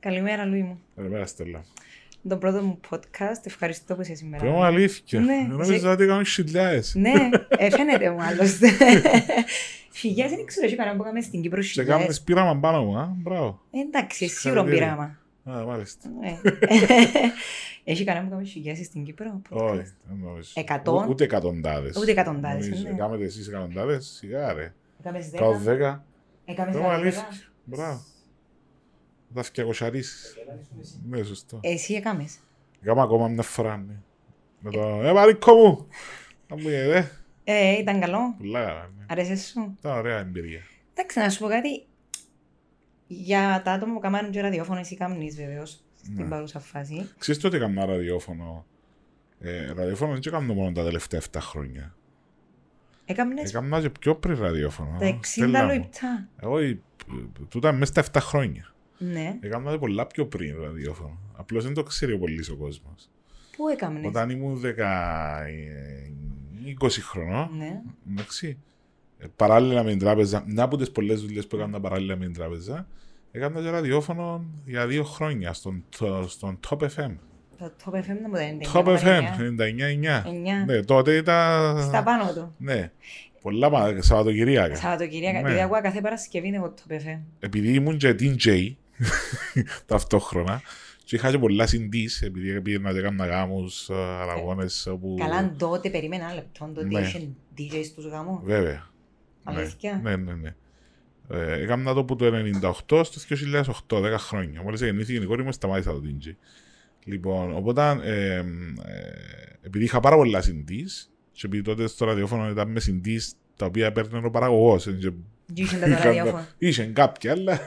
Καλημέρα, Λουί μου. Καλημέρα, Στέλλα. Το πρώτο μου podcast. Ευχαριστώ που είσαι σήμερα. Λέω αλήθεια. Ναι, Νόμιζα εσύ- ότι έκαμε χιλιάδες. ναι, ε, φαίνεται μου άλλωστε. Χιλιάδες δεν ξέρω, έχει κανένα που κάνουμε στην Κύπρο Σε χιλιάδες. κάνεις πείραμα πάνω μου, α. Μπράβο. Ε, Εντάξει, σίγουρο Συγχαρητήρια. πειράμα. Α, μάλιστα. Ναι. Έχει κανένα που κάνουμε χιλιάδες στην Κύπρο. podcast? Όχι, δεν νομίζω. Εκατόν; Ού- Ούτε εκατοντάδες. Ούτε εκατοντάδες, Νομίζω. ναι. Κάμετε εσείς εκατοντάδες, σιγά ρε. Έκαμες Κάω δέκα. δέκα. Έκαμες Λέω δέκα. αλήθεια. Μπράβο. Θα φτιακοσαρίσεις. Ναι, σωστό. Εσύ έκαμες. Κάμα ακόμα μια φορά, ναι. Με το, ε, Μαρίκο μου. Να μου είδε. Ε, ήταν καλό. Πολλά καλά, ναι. Αρέσει σου; Ήταν ωραία εμπειρία. Εντάξει, να σου πω κάτι. Για τα άτομα που κάνουν και ραδιόφωνο, εσύ κάμνεις βεβαίως στην Ναι. παρούσα φάση. Ξέρεις τότε έκανα ραδιόφωνο; Ε, ραδιόφωνο δεν έκανα μόνο τα τελευταία 7 χρόνια. Έκαμνες; Έκανα και πιο πριν ραδιόφωνο. τα 60 Στέλλα μου. λεπτά. Εγώ, ε, τούτα μέσα στα 7 χρόνια. Ναι. Έκανα πολλά πιο πριν ραδιόφωνο. Απλώς δεν το ξέρει πολύς ο κόσμος. Πού έκαμνες; Όταν ήμουν 10, ε, 20 χρονών, Ναι. εντάξει, ε, παράλληλα με την τράπεζα, μια από τις πολλές δουλειές που έκανα παράλληλα με την τράπεζα, έκανα και ραδιόφωνο για δύο χρόνια στον, το- στον Top FM. Το Top FM δεν μου δεν είναι. Top FM, 99-9. Εννιά. Ναι, τότε ήταν... Στα πάνω του. Ναι. Πολλά πα- Σαββατοκυριακά. Σαββατοκυριακά. Ναι. Επειδή ακούω κάθε Παρασκευή είναι εγώ Top FM. Επειδή ήμουν και DJ ταυτόχρονα και είχα και πολλά CDs, επειδή πήγαινα και έκανα γάμους, ε, αραγώνες όπου... Καλά, τότε περίμενα ένα λεπτό. Τότε Ναι. είχε DJ στους γάμους. Βέβαια. Αλήθεια; Ναι, ναι, ναι. Ε, έκανα το από το 98 στο 2008, 10 χρόνια. Μόλις γεννήθηκε η κόρη μου, σταμάτησα το DJ. Λοιπόν, οπότε, ε, ε, επειδή είχα πάρα πολλά CDs, και επειδή τότε στο ραδιόφωνο ήταν με CDs τα οποία έπαιρνε ο παραγωγός. ε, και Και είχε τα το ραδιόφωνο. Είχε κάποια, αλλά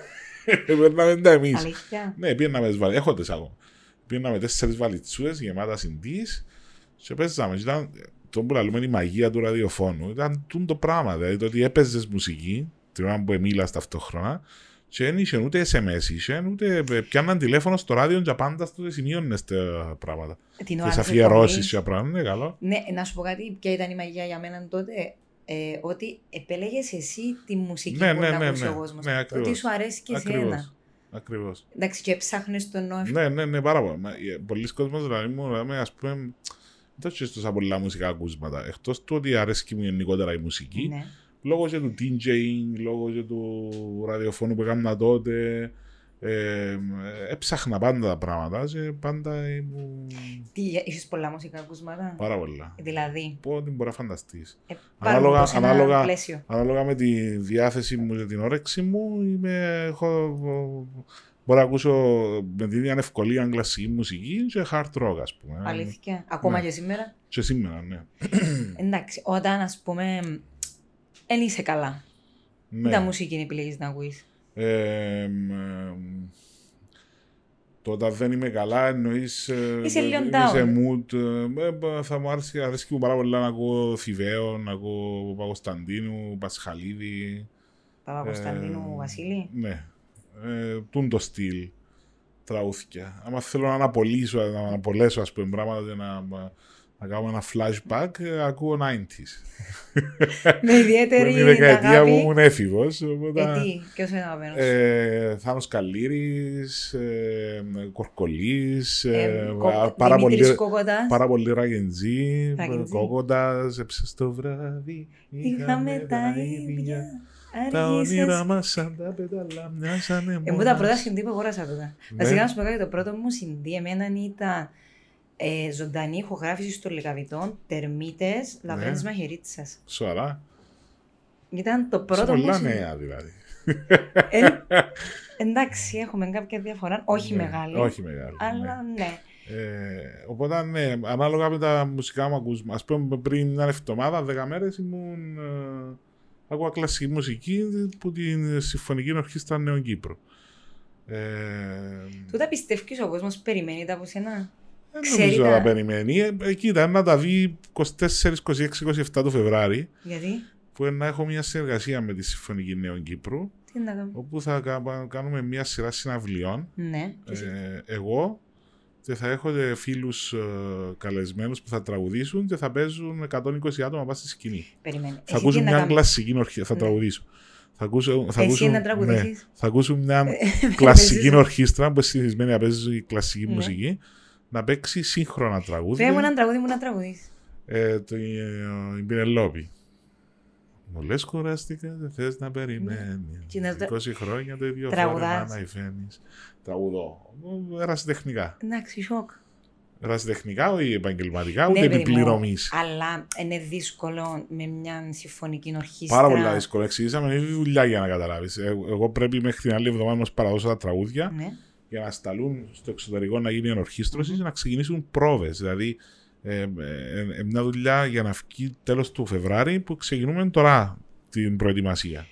παίρναμε τα εμείς. Αλήθεια. Ναι, πήγαιναμε τις βαλίτσες, έχω τις ακόμα. Πήγαιναμε τέσσερις βαλιτσούες γεμάτα συντής και παίζαμε. Και Ήταν το που λέμε η μαγεία του ραδιοφώνου. Ήταν τούν το πράγμα, δηλαδή το ότι έπαιζες μουσική την ώρα που μίλας ταυτόχρονα και δεν είχε ούτε SMS, είχε, ούτε πιάνναν τηλέφωνο στο ράδιο και πάντα στο σημείωνες τα πράγματα. Την ώρα Τις της αφιερώσεις εκπομπής. και τα πράγματα, ναι, καλό. Ναι, να σου πω κάτι, ποια ήταν η μαγεία για μένα τότε. Ε, ότι επέλεγες εσύ τη μουσική Ναι, που ναι, να ναι, ακούσει ναι. ο κόσμος. Ναι, ακριβώς. ότι σου αρέσει και εσένα. Ακριβώς. Ακριβώς. Εντάξει, και ψάχνεις το νόημα. Ναι, ναι, ναι, πάρα πολύ. Μα, ε, Πολλοί κόσμοι δηλαδή μου λέμε, ας πούμε, δεν έχει τόσα πολλά μουσικά ακούσματα. Εκτός του ότι αρέσκει μου γενικότερα η μουσική, Ναι. λόγω και του DJing, λόγω και του ραδιοφώνου που έκανα τότε, ε, έψαχνα πάντα τα πράγματα και πάντα ήμουν Τι, είχες πολλά μουσικά ακούσματα; πάρα πολλά. Δηλαδή, Πω ότι μπορεί να φανταστείς. ε, πάρουμε Ανάλογα- το σε ένα ανάλογα- πλαίσιο. Ανάλογα με τη διάθεση μου και την όρεξη μου, είμαι, έχω, μπορώ να ακούσω με την ίδια ευκολία κλασική μουσική και hard rock, ας πούμε. Αλήθεια; Ακόμα ναι. και σήμερα; Και σήμερα, ναι. Εντάξει, όταν ας πούμε δεν είσαι καλά. ναι. Τι τα μουσική επιλέγεις να ακούεις. Ε, μ, ε, το όταν δεν είμαι καλά εννοείς ε, Είσαι λίγο είμαι down. σε mood ε, ε, θα μου άρεσε, αρέσκει μου πάρα πολλά να ακούω Θηβαίο, να ακούω Παπακοσταντίνου, Πασχαλίδη Παπα-Κωνσταντίνου Ε, Βασίλη. ναι ε, τούν το στυλ τραούθηκια άμα θέλω να αναπολύσω να αναπολέσω ας πούμε πράγματα και να, να κάνω ένα flashback ε, ακούω 90s Με ιδιαίτερη που είναι η δεκαετία αγάπη. που ήμουν έφηβος οπότε, Ε, τι, ποιος είναι αγαπημένος. Ε, Θάνος Καλύρης, ε, Κορκολής, ε, Ε, Κο- πάρα, Δημήτρης πολύ, Κόκοτας. πάρα πολύ ραγεντζή, Ραγεντζή. Κόκοτας, έψε στο βράδυ, Είχαμε τα ίδια. τα Άργησες. όνειρα μας σαν τα πέταλα μοιάζανε Εγώ μόνας. τα πρώτα CD που αγόρασα τότε. Ναι. Βασικά να σου πω κάτι, το πρώτο μου CD εμένα ήταν ε, ζωντανή ηχογράφηση των Λεκαβητών, τερμίτες, λαβρένες Ναι. μαχαιρίτσας. Σοβαρά. Ήταν το Σε πρώτο μου πολλά CD. νέα δηλαδή. Ε, εντάξει, έχουμε κάποια διαφορά, όχι Ναι, μεγάλη, Όχι μεγάλη. ναι. αλλά ναι. Ε, οπότε ναι, ανάλογα με τα μουσικά μου ακούσμα. Ας πούμε πριν μια εβδομάδα, δέκα μέρες ήμουν... Ε, άκουγα κλασική μουσική που την Συμφωνική Ορχήστρα Νέων Κύπρου. Ε, Τούτα πιστεύεις ο κόσμος περιμένει τα από σένα; Δεν ξέρει νομίζω τα- να τα περιμένει. Ε, ε, κοίτα, να τα δει 24, 26, 27 του Φεβράρι, Γιατί, που να έχω μια συνεργασία με τη Συμφωνική Νέων Κύπρου, τι να κάνω. όπου θα κα- κάνουμε μια σειρά συναυλιών. Ναι, και εσύ. Ε, εγώ και θα έχω και φίλους ε, καλεσμένους που θα τραγουδήσουν και θα παίζουν 120 άτομα πάνω στη σκηνή. περιμένει. Θα Εσύ τι ακούσουν να μια κάνεις; κλασική ορχήστρα, θα Ναι. τραγουδήσω. Θα ακούσω, θα Εσύ ακούσουν, να τραγουδήσεις; θα ακούσουν μια παίζεις. κλασική ορχήστρα που είναι συνηθισμένη να παίζει κλασική Ναι. μουσική να παίξει σύγχρονα τραγούδια. Φέρε μου έναν τραγούδι μου να τραγουδείς. Ε, το, ε, η Πινελόπη. Μου λες κουραστικά, δεν θες να περιμένεις. Ναι. Και να το- 20 χρόνια το ίδιο Τραγουδάς. φόρεμα να υφαίνεις. Τραγουδό. Ε, Ερασιτεχνικά. Εντάξει, σοκ. Ερασιτεχνικά, όχι επαγγελματικά, Ναι, ούτε παιδί μου, επιπληρωμής. Αλλά είναι δύσκολο με μια συμφωνική ορχήστρα. Πάρα πολλά δύσκολα. Εξηγήσαμε, είναι δουλειά για να καταλάβεις. Εγώ πρέπει μέχρι την άλλη εβδομάδα να μας παραδώσω τα τραγούδια Ναι. Για να σταλούν στο εξωτερικό να γίνει ενορχίστρωση και να ξεκινήσουν πρόβες. Δηλαδή, ε, ε, ε, μια δουλειά για να βγει τέλος του Φεβράρι που ξεκινούμε τώρα την προετοιμασία.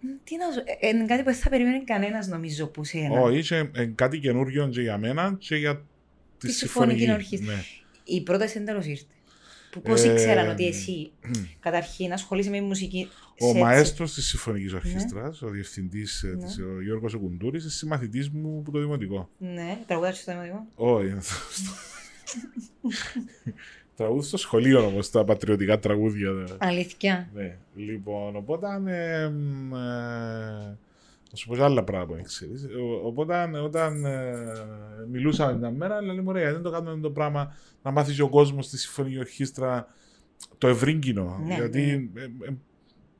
Μ, Τι να σου... ε, Είναι κάτι που δεν θα περιμένει κανένας νομίζω που σένα. Όχι, είσαι ε, κάτι καινούριο και για μένα και για τη, Τη συμφωνική συμφωνική. ορχήστρα. Ναι. Η πρόταση εν τέλος ήρθε. Που πώς Ε, ήξεραν ότι εσύ καταρχήν ασχολείσαι με μουσική. Ο σε- μαέστρος της Συμφωνικής Ορχήστρας, ο διευθυντής Ναι. της, ο Γιώργος Κουντούρη, είναι συμμαθητής μου από το δημοτικό. Ναι, τραγουδάς στο δημοτικό. Όχι. Τραγούδι στο σχολείο όμως, τα πατριωτικά τραγούδια. ναι. Αλήθεια. Ναι. Λοιπόν, οπότε. Ε, μ, ε, να σου πω και άλλα πράγματα που δεν ξέρεις. Ο- Οπότε όταν ε, μιλούσαμε μια μέρα, λέει μου ωραία, δεν το κάνουμε το πράγμα να μάθει και ο κόσμος στη συμφωνική ορχήστρα το ευρύ κοινό. Ναι, γιατί ε, ε,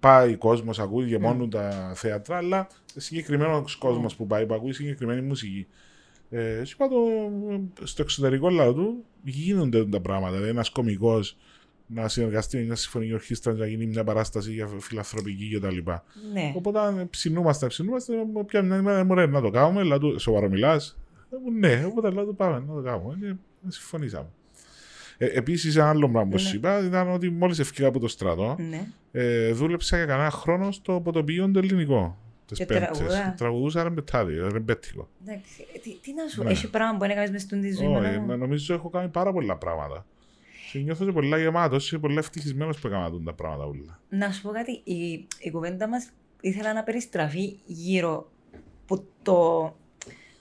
πάει κόσμος, ακούει και Ναι. μόνο τα θέατρα, αλλά συγκεκριμένο κόσμος Ναι. που πάει που ακούει συγκεκριμένη μουσική. Ε, σου είπα το, στο εξωτερικό λαό του γίνονται τα πράγματα. Δηλαδή, ένας κωμικό να συνεργαστεί με μια συμφωνική ορχήστρα να γίνει μια παράσταση για φιλανθρωπική κτλ. Ναι. Οπότε ε, ψινούμαστε, ψινούμαστε, πια μια ημέρα μου λέει να το κάνουμε, αλλά του σοβαρό μιλάς. Ε, μου, Ναι, οπότε λέω του πάμε να το κάνουμε. Και συμφωνήσαμε. Ε, Επίσης, ένα άλλο πράγμα που Ναι. σου είπα ήταν ότι μόλις ευκήγα από το στρατό, Ναι. ε, δούλεψα για κανένα χρόνο στο ποτοπίο το ελληνικό. Τις Και Πέμπτες. τραγουδά. Τραγουδούσα ρεμπετάδι, ρεμπέτικο. Εντάξει. Ε, Τι, τι να σου, Ναι. έχει πράγμα που δεν έκανες μες στον τη ζωή Όχι, μάνα μου. μα νομίζω έχω κάνει πάρα πολλά πράγματα. Και νιώθω και πολλά γεμάτος και πολλά ευτυχισμένος που έκανα τούτα τα πράγματα όλα. Να σου πω κάτι, η, η κουβέντα μας ήθελα να περιστραφεί γύρω από το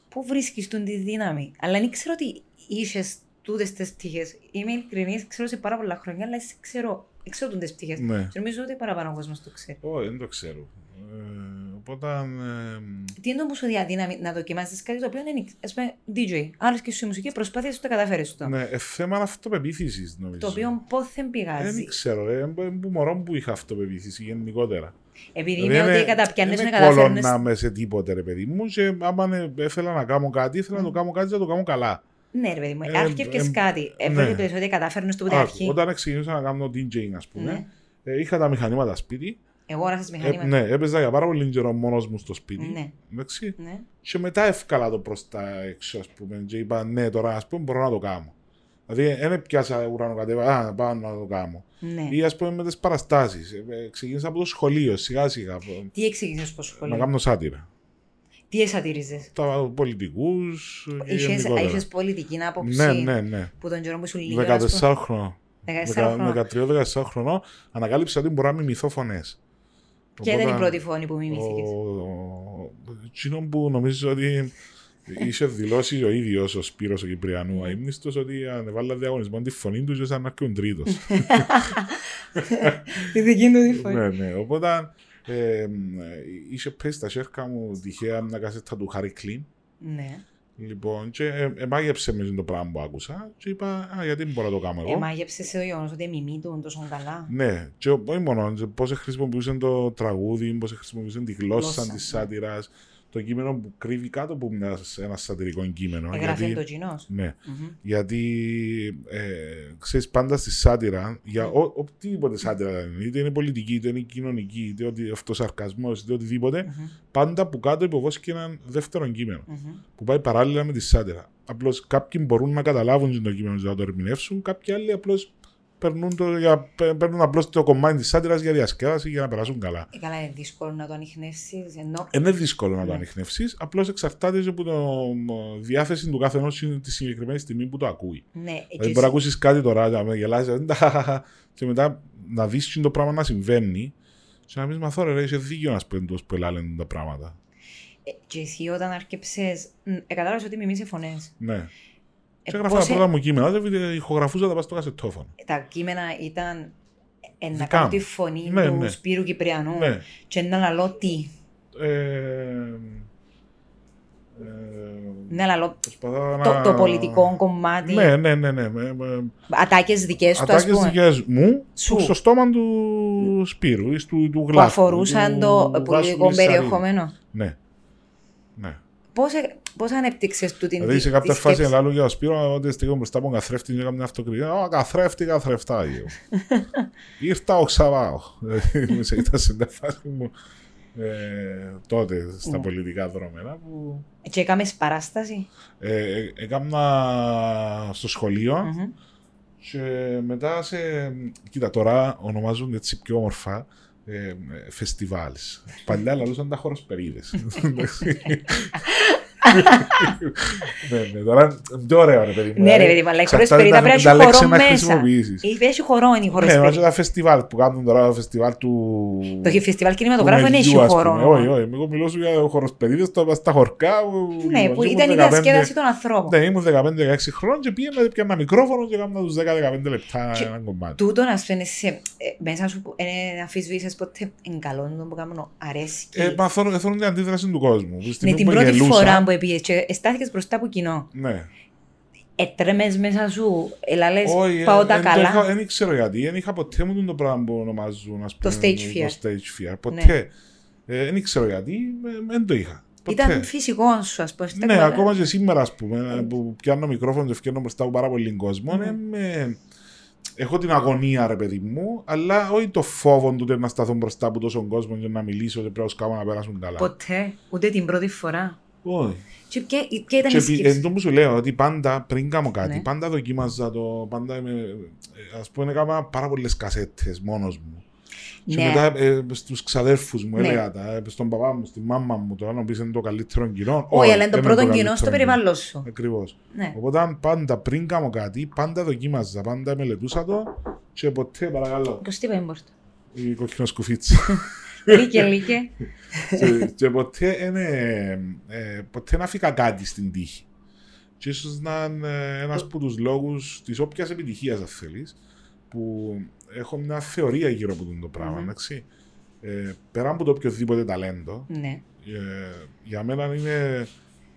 πού βρίσκεις τον τη δύναμη. Αλλά δεν ξέρω ότι είσαι τούτες τις πτυχές. Είμαι ειλικρινής, ξέρω σε πάρα πολλά χρόνια, αλλά εσύ ξέρω, ξέρω τούτες πτυχές. Ναι. Και νομίζω ότι παραπάνω ο κόσμος το ξέρει. Όχι, δεν το ξέρω. Ε, οπότε. ε, Τι είναι όμως η αδύναμη να δοκιμάσεις κάτι το οποίο δεν είναι, ας πούμε, DJ. Άλλος και σου η μουσική προσπάθειες να το καταφέρεις το. ναι, ε, θέμα αυτοπεποίθησης νομίζω. Το οποίο πόθεν Δεν πηγάζει. ξέρω, ε, που μωρό που είχα αυτοπεποίθηση γενικότερα. Επειδή Δηλαδή, είμαι ότι είναι- καταπιάνεις δεν με καταφέρνεις. κολώναμε σε τίποτε, ρε παιδί μου. Και άμα ε, ήθελα να κάνω κάτι, ήθελα να το κάνω κάτι, να το κάνω καλά. Ναι, ρε παιδί μου, Ε, άρχιευκες ε, κάτι. ναι. Έβλεπες ότι κατάφερνες το από την Άκου, αρχή. Όταν ξεκινούσα να κάνω DJ, ας πούμε, Ναι. ε, είχα τα μηχανήματα σπίτι. Εγώ άρασες Ε, μηχανήματα. ναι, έπαιζα για πάρα πολύ καιρό μόνος μου στο σπίτι. Ναι. Εντάξει. Ναι. Και μετά εύκολα το προς τα έξω, ας πούμε. Και είπα, ναι, τώρα ας πούμε μπορώ να το κάνω. Δηλαδή, δεν πιάσα ουρανό κατέβα, α, πάω να το κάνω. Ναι. Ή ας πούμε με τις παραστάσεις. ξεκίνησα από το σχολείο, σιγά σιγά. Τι εξήγησες στο Να σχολείο, κάνω σάτυρα. Τι εσατήριζες; Τα πολιτικούς. Είχες, είχες πολιτική άποψη Ναι, ναι, ναι. που τον καιρό που σου λίγο. ας πούμε. 14 χρονών. 14 χρονών. 13-14 χρονών ανακάλυψα ότι μπορώ να μιμηθώ φωνές. Ποια ήταν η πρώτη φωνή που μιμήθηκες. Εκείνο που νομίζω ότι είχε δηλώσει ο ίδιος ο Σπύρος ο Κυπριανού αείμνηστος ότι ανεβάλα διαγωνισμό τη φωνή τους και σαν να έρχεται τρίτος. Τη δική του τη φωνή. ναι, ναι. Οπότε ε, είχε πέσει στα σέρκα μου τυχαία μια κασέτα του Χάρη Κλίν. Ναι. Λοιπόν, και ε, εμάγεψε μες το πράγμα που άκουσα και είπα, α, γιατί δεν μπορώ να το κάνω εγώ; Εμάγεψες σε το γεγονός ότι μιμήτουν τόσο καλά. Ναι, και όχι μόνο, πώς χρησιμοποιούσαν το τραγούδι, πώς χρησιμοποιούσαν τη γλώσσα Γλώσσα, της ναι. σάτυρας, το κείμενο που κρύβει κάτω από μια, ένα σατυρικό κείμενο. Εγγράφει γιατί, το κοινός. ναι, Μμμ. γιατί ε, ξέρεις, πάντα στη σάτυρα, για Ναι. ο, οτιδήποτε σάτυρα είναι, είτε είναι πολιτική, είτε είναι κοινωνική, είτε ότι αυτοσαρκασμό, είτε οτιδήποτε, Μμμ. πάντα που κάτω υποβόσκει ένα δεύτερο κείμενο Μμμ. που πάει παράλληλα με τη σάτυρα. Απλώς κάποιοι μπορούν να καταλάβουν το κείμενο και να το ερμηνεύσουν, κάποιοι άλλοι απλώς παίρνουν, το, για, παίρνουν απλώς το κομμάτι της σάτυρα για διασκέδαση για να περάσουν καλά. Ε, Καλά, είναι δύσκολο να το ανοιχνεύσεις, ενώ Είναι δύσκολο να το Ναι. ανοιχνεύσεις, απλώς εξαρτάται και από τη διάθεση του καθενό τη συγκεκριμένη στιγμή που το ακούει. ναι, Δηλαδή, και μπορεί να ακούσεις κάτι τώρα, να με γελάσει, και μετά να δεις το πράγμα να συμβαίνει, και να πεις Μαθώ, ρε, είσαι δίκιο να σπέντο που ελάλεν τα πράγματα. Ε, Και εσύ όταν άρκεψες, μ, ε, κατάλαβες ότι μιμήσε φωνές. Ναι. Ε, Και έγραφα τα πώς ε- πρώτα μου κείμενα, δεν ηχογραφούσα τα πα στο κασετόφωνο. τα κείμενα ήταν Ε, να Δικά κάνω μου. τη φωνή Ναι, του ναι. Σπύρου Κυπριανού Ναι. και να λαλώ τι. Ε, ε, Να λαλώ προσπαθώ το, να- το πολιτικό κομμάτι. Ναι, ναι, ναι. ναι. με- με- Ατάκες δικές του, ας Ατάκες πούμε. δικές μου Σου. στο στόμα του Σπύρου ή του, του Που Γλάφου. αφορούσαν του το Βάσου πολιτικό Μυρσαρίδη. περιεχόμενο. Ναι. ναι. Πώς, ε- πώς ανέπτυξες του την Δηλαδή σε τη- κάποια τη φάση σκέψη; ελάλου για το Σπύρο ότι στιγμή μπροστά από τον καθρέφτη και έκαμε αυτοκριτική. Ω, καθρέφτη, καθρεφτά. γιο». Ήρθα ο Ξαβάο. Δηλαδή, Ήταν σε μια φάση μου ε, τότε στα Ναι. πολιτικά δρόμενα που Και έκαμες παράσταση; ε, ε, έκανα στο σχολείο Μμμ. και μετά σε... Κοίτα, τώρα ονομάζουν έτσι πιο όμορφα ε, φεστιβάλς. Παλιά λαλούσαν τα χοροσπερίδες. ναι, ναι, τώρα πιο ωραίο ρε παιδί μου. Ναι, ρε δηλαδή, παιδί, μου, αλλά η εξαρτάται χοροσπερίδα τα- πρέπει τα να έχει λέξη χορό μέσα. χρησιμοποιήσεις. Ή Έχει χορό είναι η Ναι, χοροσπερίδα. βάζω τα φεστιβάλ που κάνουν τώρα, το φεστιβάλ του... Το φεστιβάλ του κινηματογράφου δεν έχει Μελιού, ας χορό. πούμε. Όχι, όχι, εγώ μιλώ σου για χοροσπερίδες στα στα χορκά. Ναι, που ήμουν ήταν η 15 διασκέδαση των ανθρώπων. Ναι, ήμουν 15-16 χρόνων και πήγαινα και πιάνα μικρόφωνο και έκανα τους 10-15 λεπτά Και ένα κομμάτι. Τούτο να σου σε, ε, μέσα σου που ε, αφισβήσεις ποτέ εν καλό το που κάνω αρέσκει. Ε, μα θέλω, θέλω την αντίδραση του κόσμου. Τη Με στιγμή την που πρώτη γελούσα, φορά που πήγες και στάθηκες μπροστά από κοινό. Ναι. Έτρεμες μέσα σου, έλα λες, Όχι, πάω ε, τα εν το καλά. είχα- Δεν ήξερα γιατί. Δεν είχα ποτέ μου το πράγμα που ονομάζουν ας Το πούμε, stage fear. Το stage fear. Ποτέ. Ε, Δεν ήξερα γιατί. ε, Δεν το είχα. Ποτέ. Ήταν φυσικός σου, ας πούμε. Ναι, ακόμα και σήμερα, ας πούμε, που πιάνω μικρόφωνο και φτιάχνω μπροστά από πάρα πολύ κόσμο, Μμμ. ε, με- έχω την αγωνία, ρε παιδί μου, αλλά όχι το φόβο του να σταθώ μπροστά από τόσο κόσμο και να μιλήσω και πρέπει να σκάβω να περάσουν καλά. Ποτέ, ούτε την πρώτη φορά. Όχι. Και ποια, ποια ήταν Και η επί- σκέψη; εν τω που σου λέω ότι πάντα πριν κάνω κάτι, Ναι. πάντα δοκίμαζα το. Πάντα είμαι, ε, ας πούμε, έκανα πάρα πολλές κασέτες μόνος μου. Και Ναι. μετά ε, στους ξαδέρφους μου Ναι. έλεγα τα, ε, στον παπά μου, στη μάμα μου, το να πεις είναι το καλύτερο κοινό. Όχι, αλλά είναι το δεν πρώτο κοινό καλύτερο στο περιβάλλον σου. Ακριβώς. Ναι. Οπότε πάντα πριν κάνω κάτι, πάντα δοκίμαζα, πάντα μελετούσα το και ποτέ παρακαλώ. 25 μπορτο. Η κοκκινό σκουφίτσι. Λίκε, λίκε. και, και ποτέ, είναι, ε, ποτέ να φύγα κάτι στην τύχη. Και ίσως να είναι ένας από τους λόγους της όποιας επιτυχίας, αν θέλεις, που έχω μια θεωρία γύρω από το πράγμα, Μμμ. εντάξει. Ε, πέρα από το οποιοδήποτε ταλέντο, Ναι. ε, για μένα είναι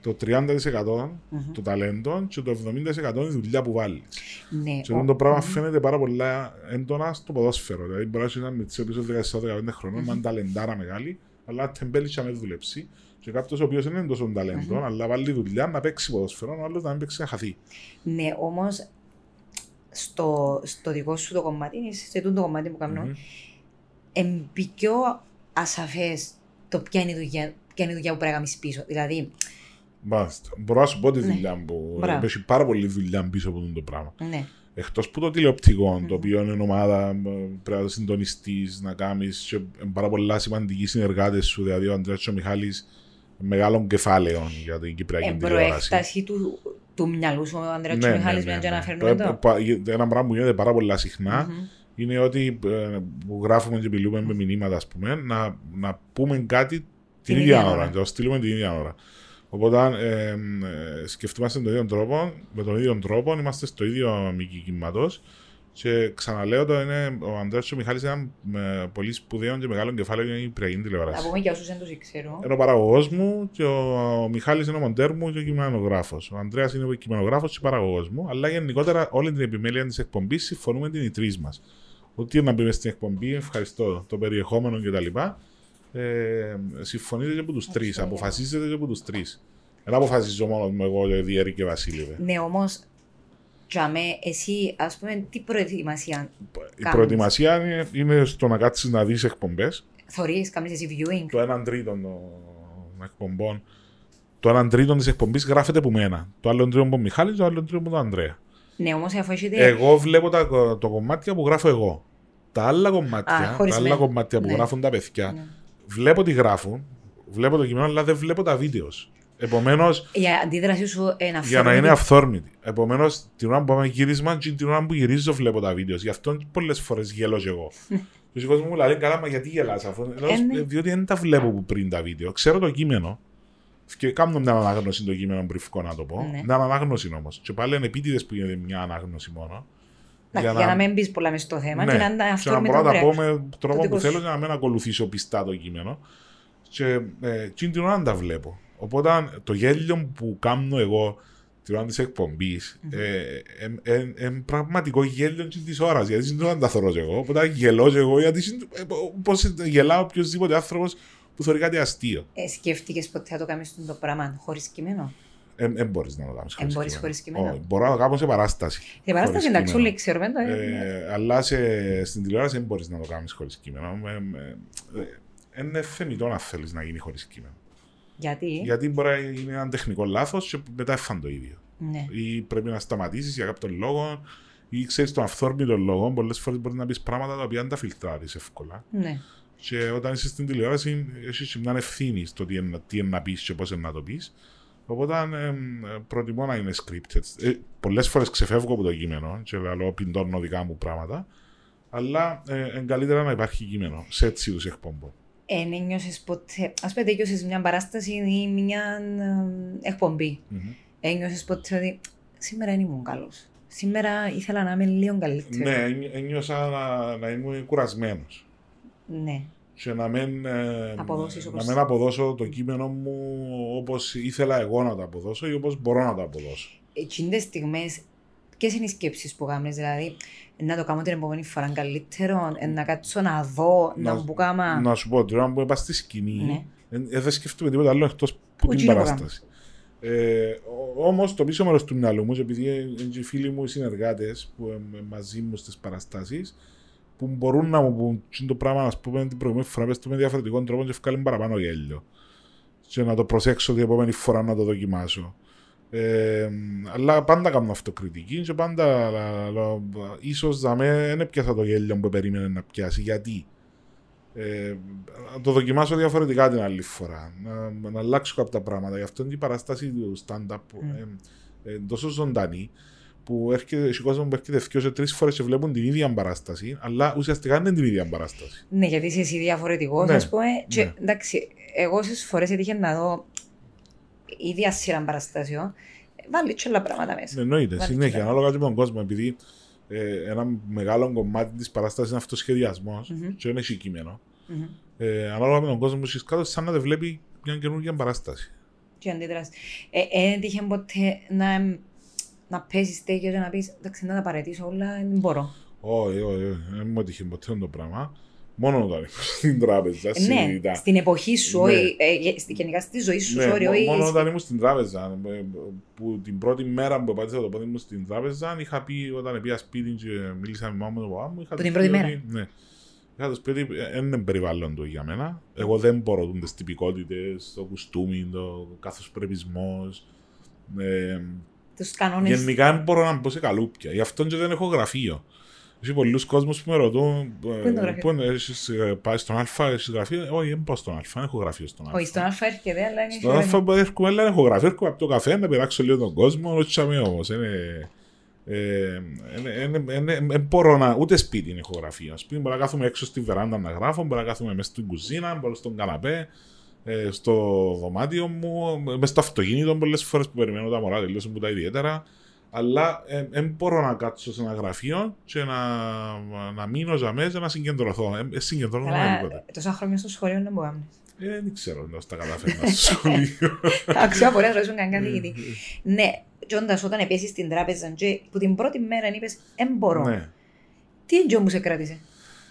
το 30% Μμμ. το ταλέντο και το 70% η δουλειά που βάλεις. Ναι. Και ο- αυτό το πράγμα Μμμ. φαίνεται πάρα πολλά έντονα στο ποδόσφαιρο. Δηλαδή, μπορεί να είσαι ένα μητσί πίσω 14-15 χρονών, με ταλεντάρα μεγάλη, αλλά τεμπέλησε να με δουλέψει. Και κάποιος ο οποίος δεν είναι τόσο ταλέντο, Μμμ. αλλά βάλει δουλειά να παίξει ποδόσφαιρο, ο άλλος να μην παίξει να χαθεί. Ναι, όμως στο, στο δικό σου το κομμάτι, σε τούτο το κομμάτι που κάνω, Μμμ. είναι πιο ασαφές το ποια είναι η δουλειά, ποια είναι η δουλειά που πρέπει να κάνεις πίσω. Δηλαδή, Μάλιστα. Μπορώ να σου πω τη Ναι. δουλειά που. Μπράβο. Έχει πάρα πολλή δουλειά πίσω από αυτό το πράγμα. ναι. Εκτός που το τηλεοπτικό, Μμμ. το οποίο είναι ομάδα, ε, πρέπει να συντονιστείς, να κάνεις πάρα πολλά σημαντικοί συνεργάτες σου. Δηλαδή, ο Αντρέας ο Μιχάλης μεγάλων κεφάλαιων για την Κυπριακή τηλεόραση. Προέκταση του, του μυαλού σου, ο Ανδρέα Ναι, ναι, Μιχάλης, ναι, ναι, για να ναι. φέρνουμε Το- το. πα- Ένα πράγμα που γίνεται πάρα πολλά συχνά Μμμ. είναι ότι ε, που γράφουμε και μιλούμε με μηνύματα, ας πούμε, να, να πούμε κάτι την, Την ίδια ίδια ώρα, ώρα. να το στείλουμε την ίδια ώρα. Οπότε ε, ε, σκεφτούμαστε τον ίδιο τρόπο, με τον ίδιο τρόπο, είμαστε στο ίδιο μήκη κύματο. Και ξαναλέω το είναι ο Αντρέας και ο Μιχάλης είναι ένα ε, πολύ σπουδαίο και μεγάλο κεφάλαιο για την Κυπριακή Να τηλεόραση. πούμε για όσους δεν τους ξέρω. Είναι ο παραγωγός μου και ο, ο Μιχάλης είναι ο μοντέρ μου και ο κειμενογράφος. Ο Ανδρέας είναι ο κειμενογράφος και παραγωγός μου. Αλλά γενικότερα όλη την επιμέλεια της εκπομπής συμφωνούμε την οι τρεις μας. Ότι να μπει στην εκπομπή, ευχαριστώ το περιεχόμενο κτλ. Ε, συμφωνείτε και από τους τρεις. Absolutely. Αποφασίζετε και από τους τρεις. Δεν αποφασίζω μόνο μου εγώ, Διέρη και Βασίλευε. Ναι, όμως, για με, εσύ, ας πούμε, τι προετοιμασία Η Κάνεις; προετοιμασία είναι, είναι στο να κάτσεις να δεις εκπομπές. θωρείς, κάνεις εσύ viewing; Το 1 τρίτο των εκπομπών. Το 1 τρίτο της εκπομπής γράφεται από μένα. Το άλλο τρίτο από τον Μιχάλη, το άλλο τρίτο από τον Ανδρέα. Ναι, όμως αφού έχετε... Εγώ βλέπω τα, το κομμάτια που γράφω εγώ. Τα άλλα κομμάτια, Α, τα χωρισμένα. άλλα κομμάτια που Ναι. γράφουν τα παιδιά, Ναι. Βλέπω τι γράφουν, βλέπω το κείμενο, αλλά δεν βλέπω τα βίντεος. Επομένως, Η αντίδραση σου είναι για να είναι αυθόρμητη. αυθόρμητη. Επομένως, την ώρα που πάμε γύρισμα, και την ώρα που γυρίζω, βλέπω τα βίντεος. Γι' αυτό πολλές φορές γέλω κι εγώ. Και ο κόσμος μου λέει, καλά, μα γιατί γελάς αφού. Λέω, Ε, ναι. διότι δεν τα βλέπω που πριν τα βίντεο. Ξέρω το κείμενο. Και κάνω μια ανάγνωση το κείμενο μπριφκό να το πω. Ναι. Μια ανάγνωση όμως. Και πάλι είναι επίτηδες που γίνεται μια ανάγνωση μόνο. Για, για να μην μπει πολλά μες στο θέμα Ναι, και να είναι και να αυθόρμητα μπορώ να τα πω ωραία. με τρόπο δικό που σου. θέλω για να μην ακολουθήσω πιστά το κείμενο. Και ε, εκείνη την ώρα δεν τα βλέπω. Οπότε το γέλιο που κάνω εγώ την ώρα της εκπομπής είναι πραγματικό γέλιο της ώρας. Γιατί στην ώρα δεν τα θεωρώ και εγώ. Οπότε γελώ και εγώ γιατί πώς γελάω οποιοδήποτε άνθρωπος που θεωρεί κάτι αστείο. Ε, σκέφτηκες ποτέ να το κάνεις το πράγμα χωρίς κείμενο; Δεν μπορείς να το κάνεις Εν μπορείς χωρίς κείμενο. Όχι, μπορώ να το κάνω σε παράσταση. Σε παράσταση χωρίς εντάξει κείμενο. όλοι ξέρουμε το. ε, Ε, αλλά σε, στην τηλεόραση δεν μπορείς να το κάνεις χωρίς κείμενο. Είναι θεμητό να θέλεις να γίνει χωρίς κείμενο. Γιατί; Γιατί μπορεί να είναι ένα τεχνικό λάθος και μετά έφαν το ίδιο. Ναι. Ή πρέπει να σταματήσεις για κάποιον λόγο, ή ξέρεις τον αυθόρμητο λόγο. Πολλές φορές μπορείς να πεις πράγματα τα οποία δεν τα φιλτράρεις εύκολα. Ναι. Και όταν είσαι στην τηλεόραση, έχεις μια ευθύνη στο τι είναι, τι είναι να πεις και πώς είναι να το πεις. Οπότε ε, ε, προτιμώ να είναι scripted. Ε, Πολλές φορές ξεφεύγω από το κείμενο και λέω πιντώνω δικά μου πράγματα. Αλλά ε, είναι καλύτερα να υπάρχει κείμενο σε έτσι είδου εκπομπών. Εν ένιωσες ποτέ, ας πούμε ένιωσες μια παράσταση ή μια ε, εκπομπή. Μμμ. Ένιωσες ποτέ ότι σήμερα δεν ήμουν καλός. Σήμερα ήθελα να είμαι λίγο καλύτερο. Ναι, ένι- ένιωσα να, να είμαι κουρασμένος. Ναι. Και να μην, ε, Αποδώσεις να όπως- μην αποδώσω το κείμενο μου όπως ήθελα εγώ να το αποδώσω ή όπως μπορώ να το αποδώσω. Εκείνες τις στιγμές, ποιες είναι οι σκέψεις που κάνεις, δηλαδή να το κάνω την επόμενη φορά καλύτερο, ε, να κάτσω να δω, να, Να- μου κάμα... Να σου πω, την ώρα που είπα στη σκηνή, Ναι. ε, ε, δεν σκέφτομαι τίποτα άλλο εκτός που Που την εκείνο που παράσταση. Ε, Όμως το πίσω μέρος του μυαλού μου, και επειδή είναι και οι φίλοι μου οι συνεργάτες που είναι μαζί μου στις παραστάσεις, που μπορούν να μου πούν «Τι είναι το πράγμα, ας πούμε, την προηγούμενη φορά πες το με διαφορετικό τρόπο και βγάλει παραπάνω γέλιο. Και να το προσέξω την επόμενη φορά να το δοκιμάσω. Ε, αλλά πάντα κάνω αυτοκριτική και πάντα λα- λα- ίσως να με δεν πιάσα το γέλιο που περίμενε να πιάσει. Γιατί; Ε, να το δοκιμάσω διαφορετικά την άλλη φορά. Να, να αλλάξω κάποια πράγματα. Γι' αυτό είναι η παράσταση του stand-up που Mm. ε, ε, τόσο ζωντανή που έρχεται, έχει κόσμο που έρχεται δύο και τρεις φορές και βλέπουν την ίδια παράσταση, αλλά ουσιαστικά δεν είναι την ίδια παράσταση. Ναι, γιατί είσαι εσύ διαφορετικός, Ναι, ας πούμε. Και ναι. εντάξει, εγώ όσε φορές έτυχε να δω ίδια σειρά παραστάσεων, βάλει και άλλα πράγματα μέσα. Εννοείται, Βάλει συνέχεια, και ανάλογα και με τον κόσμο. Επειδή ε, ένα μεγάλο κομμάτι της παράστασης είναι αυτοσχεδιασμός Μμμ. και δεν έχει κείμενο. Μμμ. Ε, ανάλογα με τον κόσμο που είσαι κάτω, σαν να δεν βλέπει μια καινούργια παράσταση. Και αντίδραση. Ε, ε, έτυχε ποτέ να, να πέσει τέτοιο και να πεις εντάξει, να τα παρετήσω όλα, δεν μπορώ. Όχι, όχι, όχι, δεν μου έτυχε ποτέ το πράγμα. Μόνο όταν ήμουν στην τράπεζα, Ε, ναι, συνειδητά. στην εποχή σου, Ναι. όχι, ε, γε- στη- γενικά στη ζωή σου, Ναι, sorry, μο- όχι. μόνο όταν ήμουν στην τράπεζα, ε, που την πρώτη μέρα που πάτησα το πόδι μου στην τράπεζα, είχα πει όταν πήγα σπίτι και μίλησα με μάμα μου, το παπά μου, είχα Που τους την πρώτη πει μέρα. ότι- Ναι. Είχα το σπίτι, ε, δεν είναι περιβάλλον του για μένα. Εγώ δεν μπορώ τις τυπικότητες, το κουστούμι, το καθώ πρεπισμό. Ε, Τους κανόνες. γενικά δεν μπορώ να μπω σε καλούπια. Γι' αυτό και δεν έχω γραφείο. Έχει πολλούς κόσμους που με ρωτούν. Πού είναι το γραφείο; Πού είναι, έχεις, ε, πάει στον Α, έχεις γραφείο; Όχι, δεν πάω στον Α, δεν έχω γραφείο στον Α. Όχι, στον Α έρχεται, αλλά είναι. Στον Α που έρχομαι, αλλά δεν έχω γραφείο. Έρχομαι από το καφέ να πειράξω λίγο τον κόσμο. Όχι τσαμί όμως. Δεν μπορώ να. Ούτε σπίτι είναι έχω γραφείο. Σπίτι μπορώ να κάθομαι έξω στη βεράντα να γράφω, μπορώ να κάθομαι μέσα στην κουζίνα, μπορώ στον καναπέ, ε, στο δωμάτιο μου, μέσα στο αυτοκίνητο πολλές φορές που περιμένω τα μωρά τελειώσουν που τα ιδιαίτερα. Αλλά δεν μπορώ να κάτσω σε ένα γραφείο και να, να μείνω για μέσα να συγκεντρωθώ. Δεν συγκεντρώνω Καλά, τίποτα. τόσα χρόνια στο σχολείο δεν μπορώ. Ε, δεν ξέρω αν τα καταφέρνα στο σχολείο. Αξιό απορία, ρωτήσουν καν καθηγητή. Ναι, και όντας όταν επίσης στην τράπεζα και που την πρώτη μέρα είπες «Εν μπορώ». Ναι. Τι εντζό μου σε κράτησε,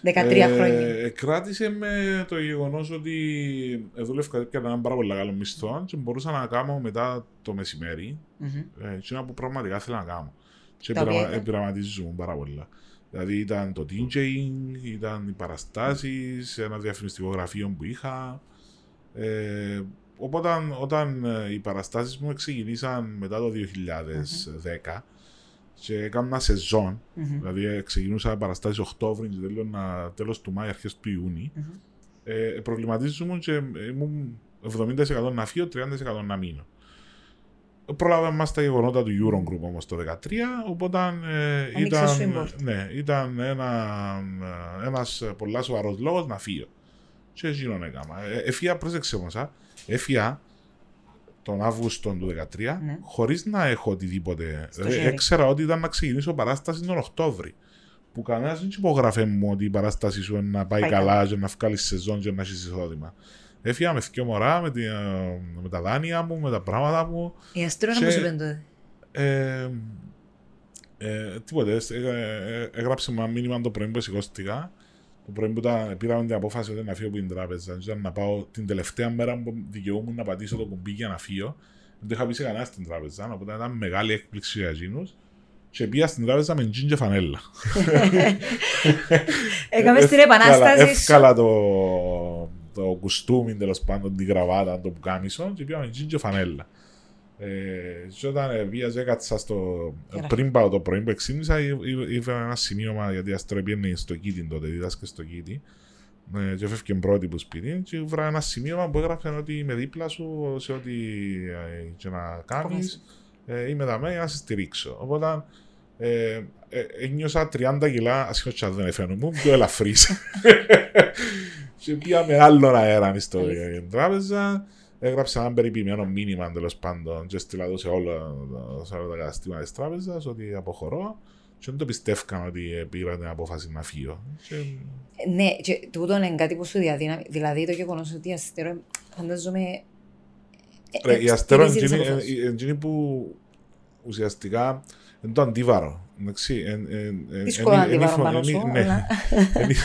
13 Ε, χρόνια. Κράτησε με το γεγονός ότι δούλευα και έναν πάρα πολύ καλό μισθό και μπορούσα να κάνω μετά το μεσημέρι. Μμμ. Ε, εκείνα που πραγματικά ήθελα να κάνω. Και Τα οποία πειραμα- ήταν; επειραματίζομαι πάρα πολλά. Δηλαδή ήταν το DJing, ήταν οι παραστάσεις, ένα διαφημιστικό γραφείο που είχα. Ε, οπότε όταν ε, οι παραστάσεις μου ξεκινήσαν μετά το 2010 και έκανα ένα σεζόν, Μμμ. δηλαδή ξεκινούσα παραστάσεις Οκτώβρη και τέλος, τέλος του Μάη, αρχές του Ιούνιου, Μμμ. ε, προβληματίζομαι και ήμουν 70% να φύγω, 30% να μείνω. Πρόλαβα μας τα γεγονότα του Eurogroup όμως το 2013, οπότε ε, Άνοιξε ήταν, swingboard. ναι, ήταν ένα, ένας πολλά σοβαρός λόγος να φύγω. Και εκείνον έκανα. Ε, Έφυγα, πρόσεξε όμως, α, έφυγα τον Αύγουστο του 2013 Ναι. χωρίς να έχω οτιδήποτε. Στο Δηλαδή, χέρι. έξερα ότι ήταν να ξεκινήσω παράσταση τον Οκτώβρη. που κανένας δεν υπογράφε μου ότι η παράσταση σου είναι να πάει Πάει καλά και να βγάλει σεζόν και να έχεις εισόδημα. Έφυγα με δύο μωρά, με, τη- με τα δάνεια μου, με τα πράγματα μου. Η αστρόνα Και- μου σου είπε τότε. Ε, ε, τίποτε. ε, ε, έγραψε μου ένα μήνυμα το πρωί που σηκώστηκα. Το πρωί που ήταν, πήραμε την απόφαση ότι να φύγω από την τράπεζα. Ήταν να πάω την τελευταία μέρα που δικαιούμουν να πατήσω το κουμπί για να φύγω. Δεν το είχα πει σε κανένα στην τράπεζα, οπότε ήταν μεγάλη έκπληξη για εκείνους. Και πήγα στην τράπεζα με τζιν και φανέλα. Έκαμε στην επανάσταση σου. Εύκαλα το, το κουστούμι, τέλος πάντων, την κραβάτα, το πουκάμισο και πήγαμε τζιν και φανέλα. Ε, και όταν ε, πήγα και έκατσα στο... Γράφει. πριν πάω το πρωί που εξήμισα, ήφερα ένα σημείωμα γιατί αστρό πήγαινε στο κήτη τότε, διδάσκε στο κήτη. Ε, και έφευκε πρώτη που σπίτι και βρήκα ένα σημείωμα που έγραφε ότι είμαι δίπλα σου σε ό,τι ε, και να κάνεις ε, είμαι δαμέ για να σε στηρίξω. Οπότε ε, ε, ένιωσα 30 κιλά, ασχέτως και αν δεν έφερε μου, πιο ελαφρύς. και πήγα με άλλον αέρα στο Αλήθεια. την τράπεζα. Έγραψα ένα περιποιημένο μήνυμα τέλος πάντων και στείλα το σε όλα, σε όλα τα καταστήματα της τράπεζας ότι αποχωρώ. Και δεν το πιστεύκαν ότι ε, πήρα την απόφαση να φύγω. Και, Ναι, και τούτο είναι κάτι που σου διαδίνει. Δηλαδή το γεγονός ότι η αστρό φαντάζομαι. ε, Ρε, η Αστέρο στηρίζει τις είναι αποφάσεις. εκείνη- είναι εκείνη που ουσιαστικά είναι το αντίβαρο. Εντάξει, εν- εν- εν- Δύσκολο εν- να εν- τη εν- βάλω πάνω εν- σου, ναι. αλλά- Είναι-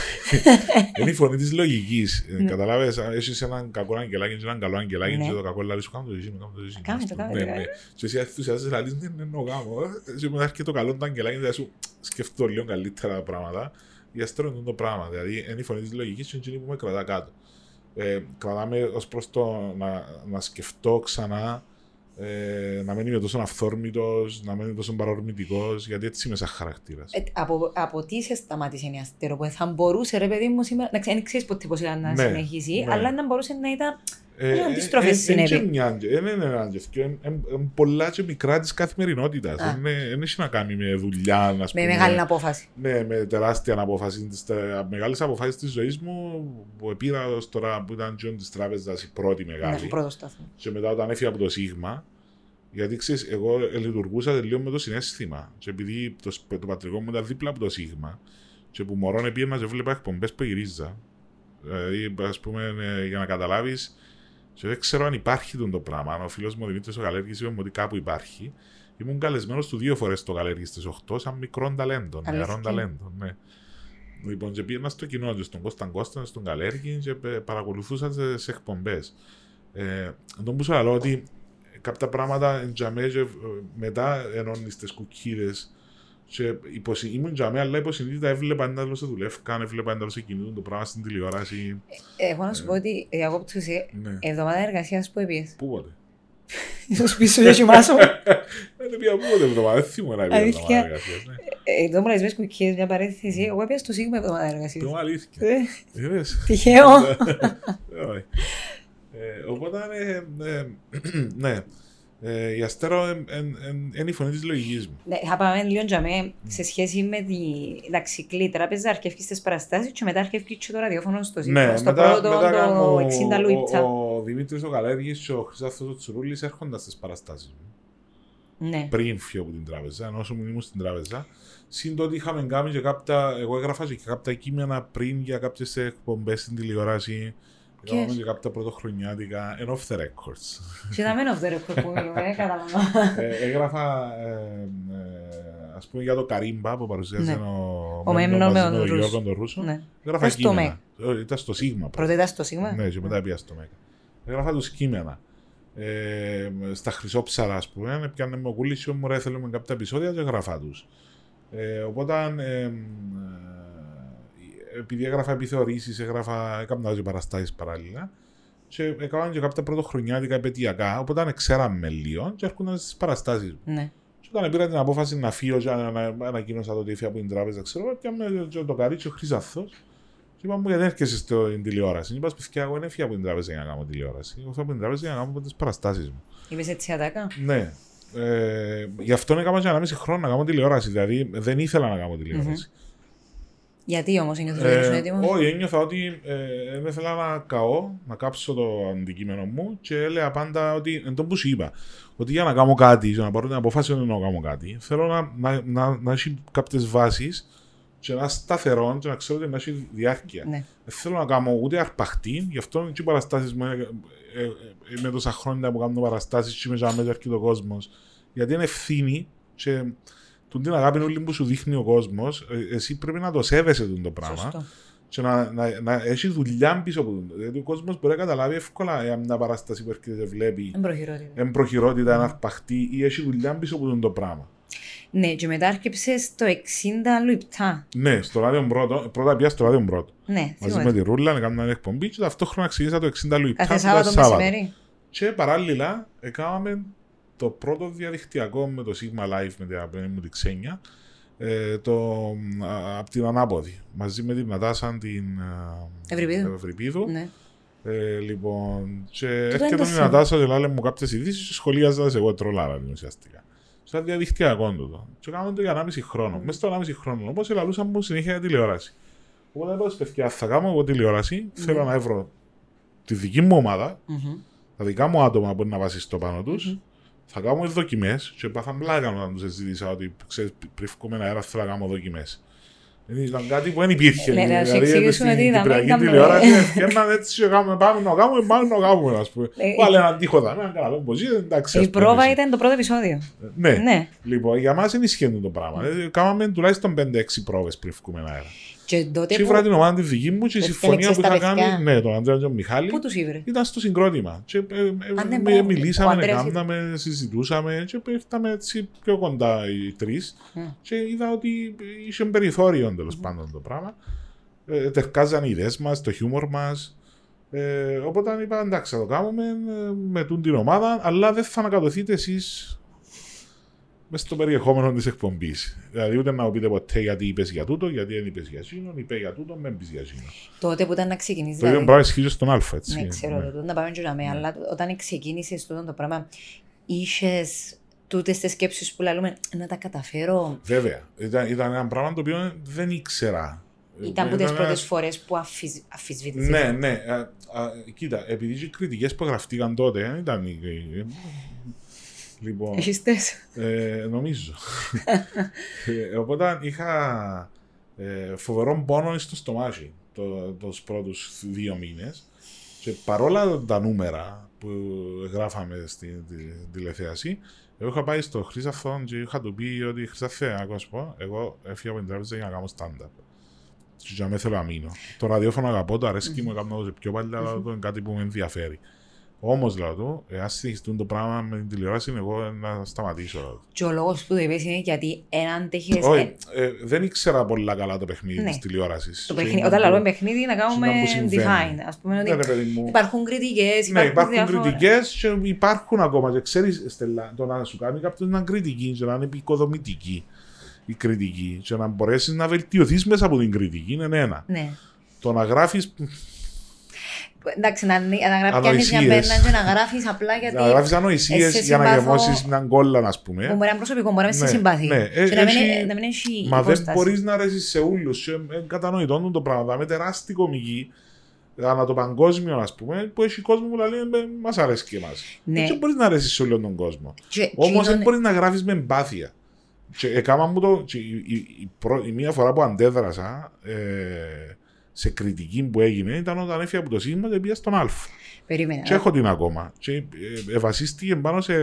Είναι η φωνή της λογικής. Ναι. Καταλάβει, έχεις έναν κακό αγγελάκι και έναν καλό αγγελάκι. Ναι. Και το κακό λέει σου κάνω το ζήσιμο, κάνω το ζήσιμο. Κάνε το, κάνε το, Ναι, κάνε ναι. Και εσύ ενθουσιάζεσαι, λέει δεν είναι εννοώ γάμος. Και μετά έρχεται το καλό του αγγελάκι και θα σου σκεφτώ λίγο καλύτερα τα πράγματα. Η αστρό είναι το πράγμα. Δηλαδή, είναι η φωνή της λογικής και είναι εκείνη που με κρατά κάτω. Ε, κρατάμε ως προς το να, να σκεφτώ ξανά ε, να μην είμαι τόσο αυθόρμητος, να μην είμαι τόσο παρορμητικός, γιατί έτσι είμαι σαν χαρακτήρας. Ε, από, από τι σε σταμάτησε η αστέρο που θα μπορούσε ρε παιδί μου σήμερα, να ξέρεις, ξέρεις ποτέ πώς ήταν να Ναι, συνεχίσει, ναι. αλλά να μπορούσε να ήταν Ε, Είναι αντίστροφες ε, ε, συνέβη. εν και μια- ε, Δεν είναι ένα και είναι πολλά και μικρά της καθημερινότητας. Α. Δεν έχει να κάνει με δουλειά, ας με πούμε. μεγάλη απόφαση. Ναι, με τεράστια απόφαση. Τις μεγάλες αποφάσεις της ζωής μου που πήρα ως τώρα που ήταν τζείνον της τράπεζας η πρώτη Ναι, μεγάλη. ο πρώτο σταθμό. Και μετά όταν έφυγα από το Σίγμα, γιατί ξέρεις, εγώ λειτουργούσα λίγο με το συναίσθημα. Και επειδή το, σπ- το πατρικό μου ήταν δίπλα από το Σίγμα, και που μωρόν πήγαινα και βλέπα εκπομπές που γυρίζα. Δηλαδή, ας πούμε, ε, για να καταλάβεις, και δεν ξέρω αν υπάρχει τούτον το πράγμα. Αν ο φίλος μου ο Δημήτρης ο Καλέργη είπε μου ότι κάπου υπάρχει. Ήμουν καλεσμένος του δύο φορές στο Καλέργη στις 8 σαν μικρό ταλέντο, Αλήθεια. νεαρό ταλέντο. Ναι. Λοιπόν, και πήγαινα στο κοινό και στον Κώσταν Κώσταν, στον Καλέργη και ε, παρακολουθούσα τις εκπομπές. Ε, τον που σου λέω ότι κάποια πράγματα εν τζαμέ και, ε, μετά ενώνεις τις κουκκίδες και υποσυ... ήμουν τζαμέ αλλά υποσυνείδητα έβλεπα ένταλο σε δουλεύκαν, έβλεπα ένταλο σε κινούνται το πράγμα στην τηλεόραση. Εγώ να σου πω ότι ε, εγώ που σε Ναι. εβδομάδα εργασίας που έπιες. Πού πότε. Στο σπίτι σου για κοιμάσαι. Δεν πήγα πού πότε εβδομάδα, δεν θυμούμαι να πήγα Αλήθεια. εβδομάδα εργασίας. ναι. Εδώ μου λες μες κουκκίες μια παρένθεση. Εγώ έπια στο σίγμα εβδομάδα εργασίας. Το αλήθεια. Ε, Είδες. Τυχαίο. Ε, ε, Οπότε, ε, ε, ναι, Ε, η Αστέρο είναι η φωνή της λογικής μου. Ναι, θα πάμε λίγο τζαμέ σε σχέση με τη δαξικλή τράπεζα, αρκεύκει στις παραστάσεις και μετά αρκεύκει και το ραδιόφωνο στο Ναι, σύστημα. στο μετά, πρώτο, μετά το κάνω 60 λουίτσα. ο, ο Δημήτρης ο Καλέργης και ο Χρυσάθος ο Τσουρούλης έρχονταν στις παραστάσεις μου. Ναι. πριν φύγω από την τράπεζα, ενώ όσο μου ήμουν στην τράπεζα. Συν το ότι είχαμε κάνει και κάποια, εγώ έγραφα και κάποια κείμενα πριν για κάποιες εκπομπές στην τηλεόραση. Ποιες; Έκαναμε και κάποια πρωτοχρονιάτικα, and off the records. Και τα μένω αυτό ρε που μιλούμε, καταλαβαίνω. ε, έγραφα, ε, ε, ας πούμε, για το Καρύμπα που παρουσίασε Ναι. ο, Ο Μέμνο μαζί με με τον τον Ρούσο. Γιώργο τον Ρούσο. Ναι. Έγραφα Ήταν στο κείμενα. Ε, Ήταν στο Σίγμα. Πρώτα ήταν στο σίγμα; Ναι, και μετά πήγα στο ΜΕΚΑ. Έγραφα τους κείμενα. Ε, στα χρυσόψαρα, ας πούμε, πιάνε με ο κούλης μου ρε θέλουμε κάποια επεισόδια και έγραφα τους. Ε, οπότε, ε, ε, επειδή έγραφα επιθεωρήσεις, έγραφα, έκανα και παραστάσεις παράλληλα και έκανα και κάποια πρωτοχρονιάτικα επαιτειακά, οπότε ξέραμε λίγο και έρχονταν στις παραστάσεις μου. Ναι. Και όταν πήρα την απόφαση να φύγω και ανα- ανα- ανακοίνωσα το ότι έφυγα από την τράπεζα, ξέρω, και με και το καρίτσι ο Χρυσαθός και είπα μου γιατί δεν έρχεσαι στην τηλεόραση. Είπα, παιδιά, εγώ δεν έφυγα από την τράπεζα για να κάνω τηλεόραση. Εγώ έφυγα από την τράπεζα για να κάνω τις παραστάσεις μου. Είπες έτσι ατάκα. Ναι. Ε, γι' αυτό έκανα και ένα μισή χρόνο να κάνω τηλεόραση. Δηλαδή δεν ήθελα να κάνω τηλεόραση. Γιατί όμως ένιωθες ότι ήσουν Ε, έτοιμος; όχι, ένιωθα ότι ε, δεν ήθελα να καώ, να κάψω το αντικείμενο μου και έλεγα πάντα ότι, εν τω που σου είπα, ότι για να κάνω κάτι, για να πάρω την αποφάση ότι να κάνω κάτι, θέλω να, να, να, να έχει κάποιες βάσεις και να σταθερό και να ξέρω ότι να έχει διάρκεια. Ναι. Δεν θέλω να κάνω ούτε αρπαχτή, γι' αυτό και οι παραστάσεις μου είναι, ε, ε, είμαι τόσα χρόνια που κάνω παραστάσεις και είμαι και αρκεί ο κόσμος. Γιατί είναι ευθύνη και τον την αγάπη όλη που σου δείχνει ο κόσμος, ε, εσύ πρέπει να το σέβεσαι τον το πράγμα Σωστό. και να, να, να έχει δουλειά πίσω από τον. Γιατί ο κόσμος μπορεί να καταλάβει εύκολα εάν μια παράσταση που έρχεται και βλέπει Εμπροχειρότητα. εμπροχειρότητα, ένα αρπαχτή ή έχει δουλειά πίσω από τον το πράγμα. Ναι, και μετά έρχεψε στο 60 λεπτά. Ναι, στο ράδιο πρώτο, πρώτα πια στο ράδιο πρώτο. Ναι, Μαζί με τη Ρούλα, να κάνουμε μια εκπομπή και ταυτόχρονα ξεκίνησα το 60 λεπτά. Κάθε που ήταν Σάββατο μεσημέρι. Και παράλληλα, έκαναμε το πρώτο διαδικτυακό με το Sigma Live με την αγαπημένη μου τη Ξένια, ε, το, α, από την Ανάποδη, μαζί με την Νατάσα την α, Ευρυπίδου. Ευρυπίδου. Ναι. Ε, λοιπόν, και είναι έρχεται το η θέμα. Νατάσα και λέει μου κάποιες ειδήσεις και σχολίαζα εγώ τρολάρα την ουσιαστικά. Σαν διαδικτυακό τούτο. Και κάναμε το για 1,5 χρόνο. Μέσα στο 1,5 χρόνο, όπως ελαλούσα μου συνέχεια για τηλεόραση. Οπότε είπα στους παιδιά, θα κάνω εγώ τηλεόραση, Ναι. θέλω να βρω τη δική μου ομάδα, Μμμ. τα δικά μου άτομα που είναι να βασιστώ πάνω τους, Μμμ. Θα κάνω δοκιμές. Και πάθαν πλάκα όταν του ζήτησα ότι ξέρεις, πριν βγούμε αέρα θέλω να κάνω δοκιμές. Ήταν κάτι που δεν υπήρχε. Ναι, να σου δηλαδή, εξηγήσουμε στην τι είδαμε, Κυπριακή κάνουμε. τηλεόραση έφτιαναν έτσι και κάνουμε πάμε να κάνουμε, πάμε να κάνουμε, ας πούμε. Ε, Βάλε έναν τείχο δάμε, έναν καναπέ πως είναι, εντάξει. Η ας πούμε, πρόβα εσύ. ήταν το πρώτο επεισόδιο. Ναι. Ναι. Λοιπόν, για μας δεν ισχύει το πράγμα. Δηλαδή, Κάναμε τουλάχιστον 5-6 πρόβες πριν βγούμε αέρα. Και τότε Και που, ήβρα την ομάδα τη δική μου και η Ε, συμφωνία που στέλνεξες είχα τα παιδιά. κάνει, ναι, τον Αντρέα και τον Μιχάλη, πού τους ήβρε; ήταν στο συγκρότημα. Και, ε, ε, ναι, ε, μπράβο. Ο μιλήσαμε, Ανδρέας κάναμε, συζητούσαμε και ήρθαμε έτσι πιο κοντά οι τρεις. Μμ. Και είδα ότι είχε περιθώριο τέλος πάντων το πράγμα. Ε, τερκάζαν οι ιδέες μας, το χιούμορ μας. Ε, οπότε είπα εντάξει, θα το κάνουμε ε, με τούν την ομάδα, αλλά δεν θα ανακατοθείτε εσείς μέσα στο περιεχόμενο της εκπομπής. Δηλαδή, ούτε να μου πείτε ποτέ γιατί είπες για τούτο, γιατί δεν είπες για εκείνον, είπε για τούτο, δεν πεις για εκείνον. Τότε που ήταν να ξεκινήσεις. Το ίδιο πράγμα ισχύει στον Α, έτσι. Ναι, ξέρω, Ναι. τότε να πάμε και να με, αλλά όταν ξεκίνησες αυτό το πράγμα, είχες τούτες τις σκέψεις που λέμε να τα καταφέρω. Βέβαια. Ήταν, ήταν ένα πράγμα το οποίο δεν ήξερα. Ήταν από τις ένα- πρώτες φορές που αφισβήτησε. Ναι, ναι. Α, α, κοίτα, επειδή οι κριτικές που γραφτήκαν τότε δεν ήταν. Οι- οι- Λοιπόν, Έχεις τέσσερα. ε, νομίζω. ε, οπότε είχα ε, φοβερό πόνο στο στομάχι το, τους πρώτους δύο μήνες και παρόλα τα νούμερα που γράφαμε στην τη- τηλεθέαση εγώ είχα πάει στο Χρυσαφόν και είχα του πει ότι Χρυσαφέ, να σου πω, εγώ έφυγα από την τράπεζα για να κάνω stand-up. Και για με θέλω να μείνω. Το ραδιόφωνο αγαπώ, το αρέσκει μου, έκανα το πιο παλιά, αλλά το είναι κάτι που με ενδιαφέρει. Όμως, λέω του, εάν συνεχιστούν το πράγμα με την τηλεόραση, εγώ να σταματήσω. λέω του. Και ο λόγος που το είπες είναι γιατί έναν τέχει. Όχι, ε, δεν ήξερα πολλά καλά το παιχνίδι Ναι. της τηλεόρασης. Το παιχνίδι, όταν λέμε παιχνίδι, να κάνουμε που συμβαίνει. design. Α πούμε ότι Ναι, ρε παιδί μου. υπάρχουν κριτικές, Ναι, υπάρχουν, υπάρχουν διάφορα- κριτικές και υπάρχουν ακόμα. Και ξέρεις, Στέλλα, το να σου κάνει κάποιος να είναι κριτική και να είναι επικοδομητική η κριτική και να μπορέσεις να βελτιωθείς μέσα από την κριτική είναι ένα. Ναι. Το να γράφει. Εντάξει, να, να γράφει κανεί μια Ανοησίες. πένα και να γράφεις απλά γιατί. Να γράφεις ανοησίες σε για να συμπαθώ- γεμώσεις μια κόλλα, ας Που πούμε. μπορεί να είναι προσωπικό, μπορεί να μην σε Ναι, συμπαθεί. ναι. Ε, Και να μην, έχει- να μην έχει Μα δεν υπόσταση. μπορείς να αρέσει σε όλους. Είναι κατανοητό το πράγμα. Με τεράστια κομική, ανά το παγκόσμιο, ας πούμε, που έχει κόσμο που λέει Μας αρέσει και εμάς. Ναι. Δεν μπορείς να αρέσει σε όλον τον κόσμο. Και Όμως εκείνον- δεν μπορείς να γράφεις με εμπάθεια. Και έκανα μου το. και η, η, η, πρω- η μία φορά που αντέδρασα ε, σε κριτική που έγινε ήταν όταν έφυγα από το σύστημα και πήγα στον Α. Περίμενε. Και έχω την ακόμα. Και ε, ε, βασίστηκε πάνω σε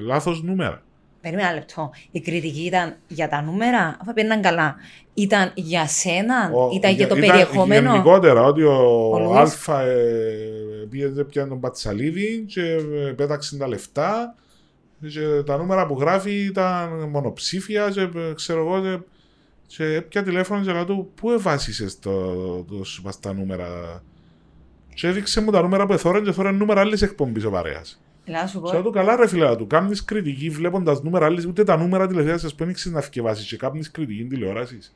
λάθος νούμερα. Περίμενε ένα λεπτό. Η κριτική ήταν για τα νούμερα, αφού πήγαιναν καλά. Ήταν για σένα, Ο- ήταν για το ήταν περιεχόμενο; Γενικότερα ότι ο, Ο Λουίς. Α ε, πήγε πιάνε τον Πατσαλίδη και ε, πέταξε τα λεφτά. Και τα νούμερα που γράφει ήταν μονοψήφια και ε, ξέρω εγώ. Και, και πια τηλέφωνο και λέω του, πού εβάσισες το, το, σου πας τα νούμερα; Και έδειξε μου τα νούμερα που εθώρεν και εθώρεν νούμερα άλλης εκπομπής ο παρέας. Έλα να σου Και λέω πω. του, καλά ρε φίλε του, κάνεις κριτική βλέποντας νούμερα άλλης, ούτε τα νούμερα τηλεθέασης που ένιξες να θυκευάσεις και κάνεις κριτική τηλεόρασης.